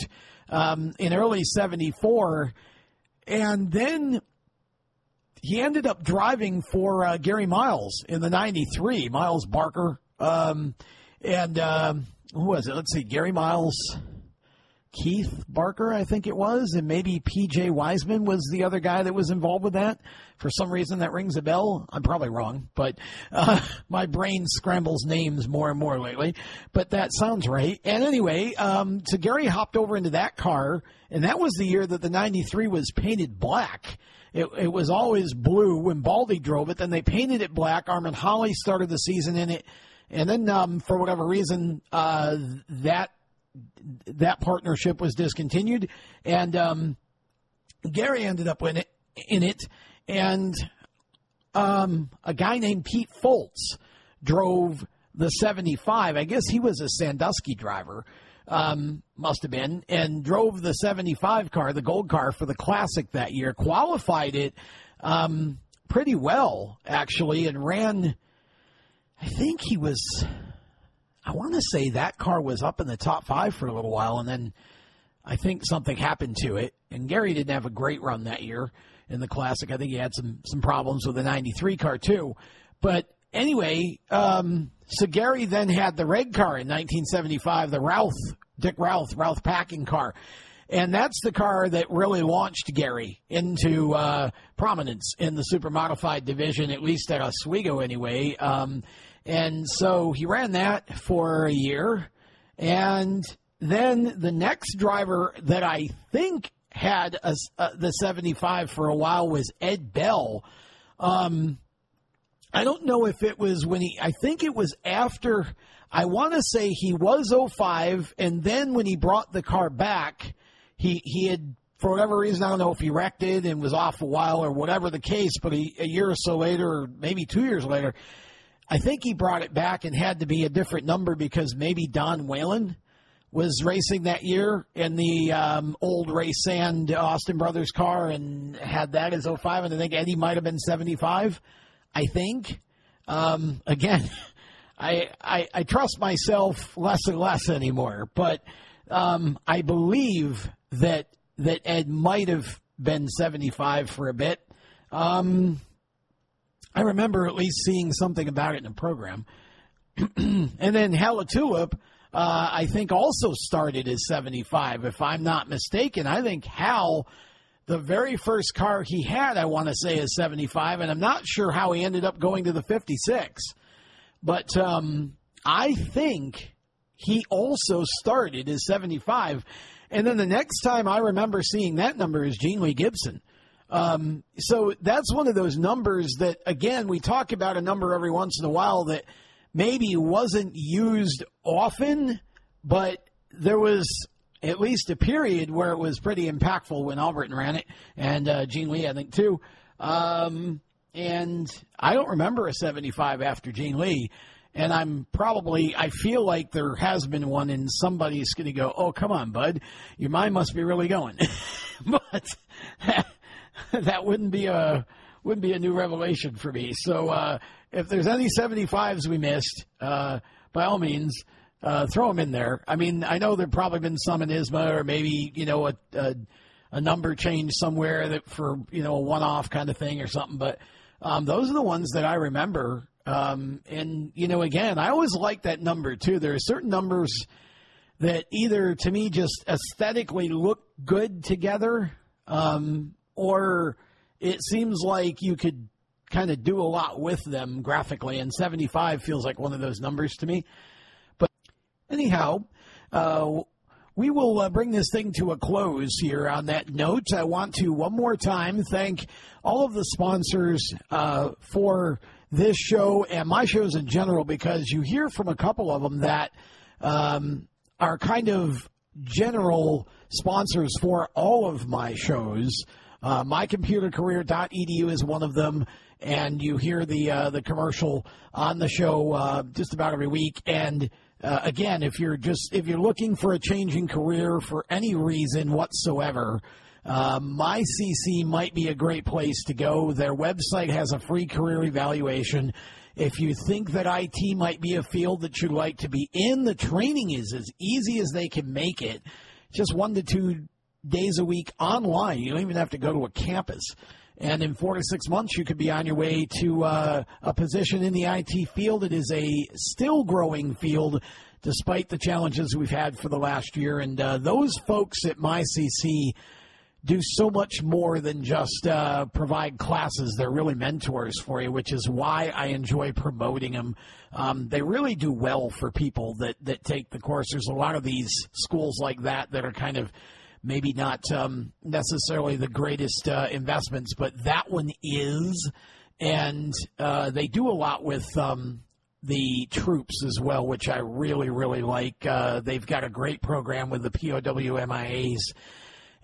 um, in early 74. And then he ended up driving for uh, Gary Miles in the 93, Miles Barker. Um, and um, who was it? Let's see, Gary Miles. Keith Barker, I think it was, and maybe PJ Wiseman was the other guy that was involved with that. For some reason, that rings a bell. I'm probably wrong, but uh, (laughs) my brain scrambles names more and more lately. But that sounds right. And anyway, um, so Gary hopped over into that car, and that was the year that the 93 was painted black. It, it was always blue when Baldy drove it. Then they painted it black. Armand Holley started the season in it. And then, um, for whatever reason, uh, that that partnership was discontinued, and um, Gary ended up in it, in it and um, a guy named Pete Foltz drove the 75. I guess he was a Sandusky driver, um, must have been, and drove the 75 car, the gold car for the Classic that year. Qualified it um, pretty well, actually, and ran. I think he was I want to say that car was up in the top five for a little while, and then I think something happened to it. And Gary didn't have a great run that year in the Classic. I think he had some some problems with the '93 car too. But anyway, um, so Gary then had the red car in 1975, the Routh Dick Routh Routh packing car. And that's the car that really launched Gary into uh, prominence in the super modified division, at least at Oswego anyway. Um, and so he ran that for a year. And then the next driver that I think had a, uh, the 75 for a while was Ed Bell. Um, I don't know if it was when he, I think it was after, I want to say he was 05, and then when he brought the car back, he, he had, for whatever reason, I don't know if he wrecked it and was off a while or whatever the case, but a, a year or so later, or maybe two years later, I think he brought it back and had to be a different number because maybe Don Whalen was racing that year in the um, old Ray Sand Austin Brothers car and had that as 05. And I think Eddie might have been 75. I think. Um, again, (laughs) I, I, I trust myself less and less anymore, but um, I believe that that Ed might have been 75 for a bit. Um, I remember at least seeing something about it in a program. (clears throat) and then Hal LaTulip, uh, I think, also started as 75, if I'm not mistaken. I think Hal, the very first car he had, I want to say, is 75, and I'm not sure how he ended up going to the 56. But um, I think he also started as 75. And then the next time I remember seeing that number is Gene Lee Gibson. Um, so that's one of those numbers that, again, we talk about a number every once in a while that maybe wasn't used often, but there was at least a period where it was pretty impactful when Albert ran it, and uh, Gene Lee, I think, too. Um, and I don't remember a 75 after Gene Lee. And I'm probably, I feel like there has been one, and somebody's going to go, oh, come on, bud. Your mind must be really going. (laughs) but (laughs) that wouldn't be a wouldn't be a new revelation for me. So uh, if there's any 75s we missed, uh, by all means, uh, throw them in there. I mean, I know there've probably been some in ISMA or maybe you know a, a, a number change somewhere that for you know a one-off kind of thing or something. But um, those are the ones that I remember. Um, and you know, again, I always like that number too. There are certain numbers that either to me just aesthetically look good together. Um, or it seems like you could kind of do a lot with them graphically, and 75 feels like one of those numbers to me. But anyhow, uh, we will uh, bring this thing to a close here on that note. I want to one more time thank all of the sponsors uh, for this show and my shows in general because you hear from a couple of them that um, are kind of general sponsors for all of my shows. Uh, mycomputercareer.edu is one of them, and you hear the uh, the commercial on the show uh, just about every week. And uh, again, if you're just if you're looking for a changing career for any reason whatsoever, uh, MyCC might be a great place to go. Their website has a free career evaluation. If you think that IT might be a field that you'd like to be in, the training is as easy as they can make it. Just one to two days a week online. You don't even have to go to a campus. And in four to six months, you could be on your way to uh, a position in the IT field. It is a still growing field despite the challenges we've had for the last year. And uh, those folks at MyCC do so much more than just uh, provide classes. They're really mentors for you, which is why I enjoy promoting them. Um, they really do well for people that, that take the course. There's a lot of these schools like that that are kind of maybe not um, necessarily the greatest uh, investments, but that one is. And uh, they do a lot with um, the troops as well, which I really, really like. Uh, they've got a great program with the POW MIAs.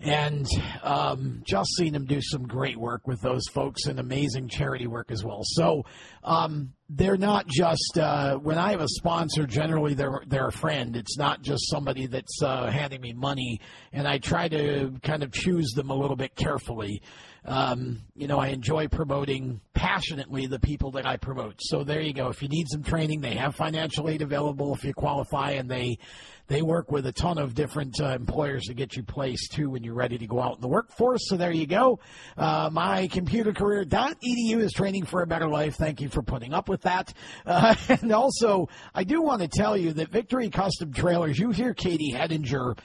And um, just seen them do some great work with those folks and amazing charity work as well. So um, they're not just uh, when I have a sponsor. Generally, they're they're a friend. It's not just somebody that's uh, handing me money, and I try to kind of choose them a little bit carefully. Um, you know, I enjoy promoting passionately the people that I promote. So there you go. If you need some training, they have financial aid available if you qualify, and they they work with a ton of different uh, employers to get you placed too when you're ready to go out in the workforce. So there you go. Uh, mycomputercareer.edu is training for a better life. Thank you for putting up with that. (laughs) Uh, and also, I do want to tell you that Victory Custom Trailers, you hear Katie Hettinger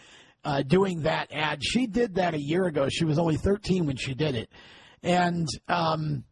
uh, doing that ad. She did that a year ago. She was only 13 when she did it. And, um,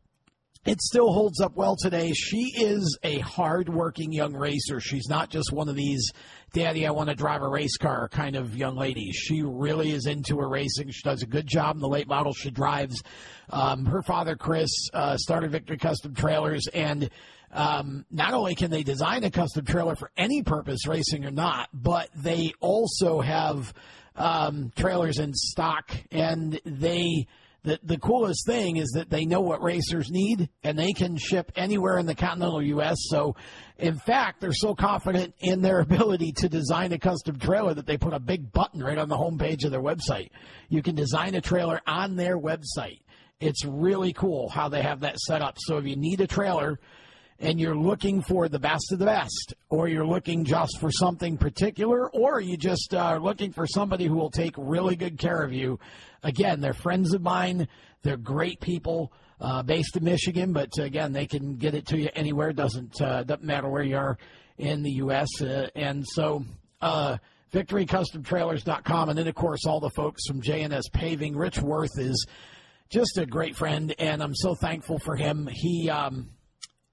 it still holds up well today. She is a hard-working young racer. She's not just one of these "Daddy, I want to drive a race car" kind of young ladies. She really is into her racing. She does a good job in the late model she drives. Um, her father, Chris, uh, started Victory Custom Trailers, and um, not only can they design a custom trailer for any purpose, racing or not, but they also have um, trailers in stock, and they the, the coolest thing is that they know what racers need and they can ship anywhere in the continental U.S. So, in fact, they're so confident in their (laughs) ability to design a custom trailer that they put a big button right on the homepage of their website. You can design a trailer on their website. It's really cool how they have that set up. So, if you need a trailer, and you're looking for the best of the best, or you're looking just for something particular, or you just are looking for somebody who will take really good care of you, again, they're friends of mine. They're great people uh, based in Michigan, but again, they can get it to you anywhere. Doesn't uh, doesn't matter where you are in the U.S. Uh, and so. Uh, VictoryCustomTrailers.com, and then of course all the folks from JNS Paving. Rich Worth is just a great friend, and I'm so thankful for him. He um,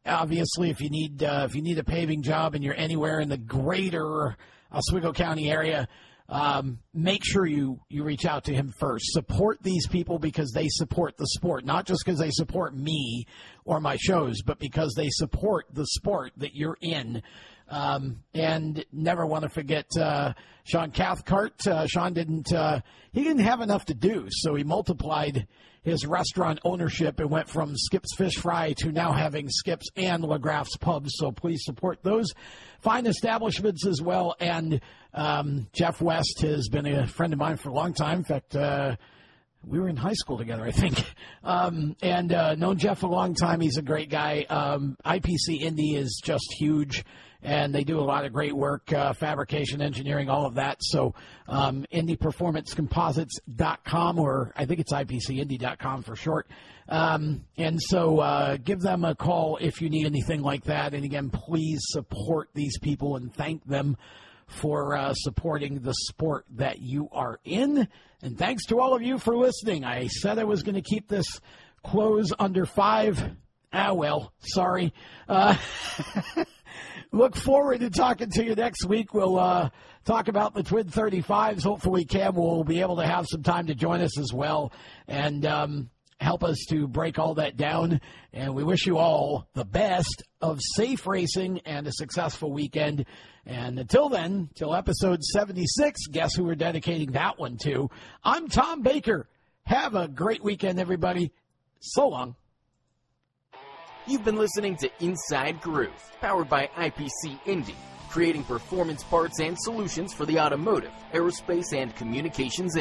obviously, if you need uh, if you need a paving job and you're anywhere in the greater Oswego County area, um, make sure you you reach out to him first. Support these people because they support the sport, not just because they support me or my shows, but because they support the sport that you're in. Um, and never want to forget uh, Sean Cathcart. Uh, Sean didn't uh, he didn't have enough to do, so he multiplied his restaurant ownership and went from Skip's Fish Fry to now having Skip's and LaGraff's Pubs. So please support those fine establishments as well. And um, Jeff West has been a friend of mine for a long time. In fact, uh, we were in high school together, I think, (laughs) um, and uh, known Jeff a long time. He's a great guy. Um, IPC Indy is just huge and they do a lot of great work, uh, fabrication, engineering, all of that. So, um, IndyPerformanceComposites.com, or I think it's IPCIndy.com for short. Um, and so, uh, give them a call if you need anything like that. And again, please support these people and thank them for uh, supporting the sport that you are in. And thanks to all of you for listening. I said I was going to keep this close under five. Ah, well, sorry. Uh, (laughs) look forward to talking to you next week. We'll uh, talk about the Twin 35s. Hopefully, Cam will be able to have some time to join us as well and um, help us to break all that down. And we wish you all the best of safe racing and a successful weekend. And until then, till episode 76, guess who we're dedicating that one to? I'm Tom Baker. Have a great weekend, everybody. So long. You've been listening to Inside Groove, powered by IPC Indy, creating performance parts and solutions for the automotive, aerospace, and communications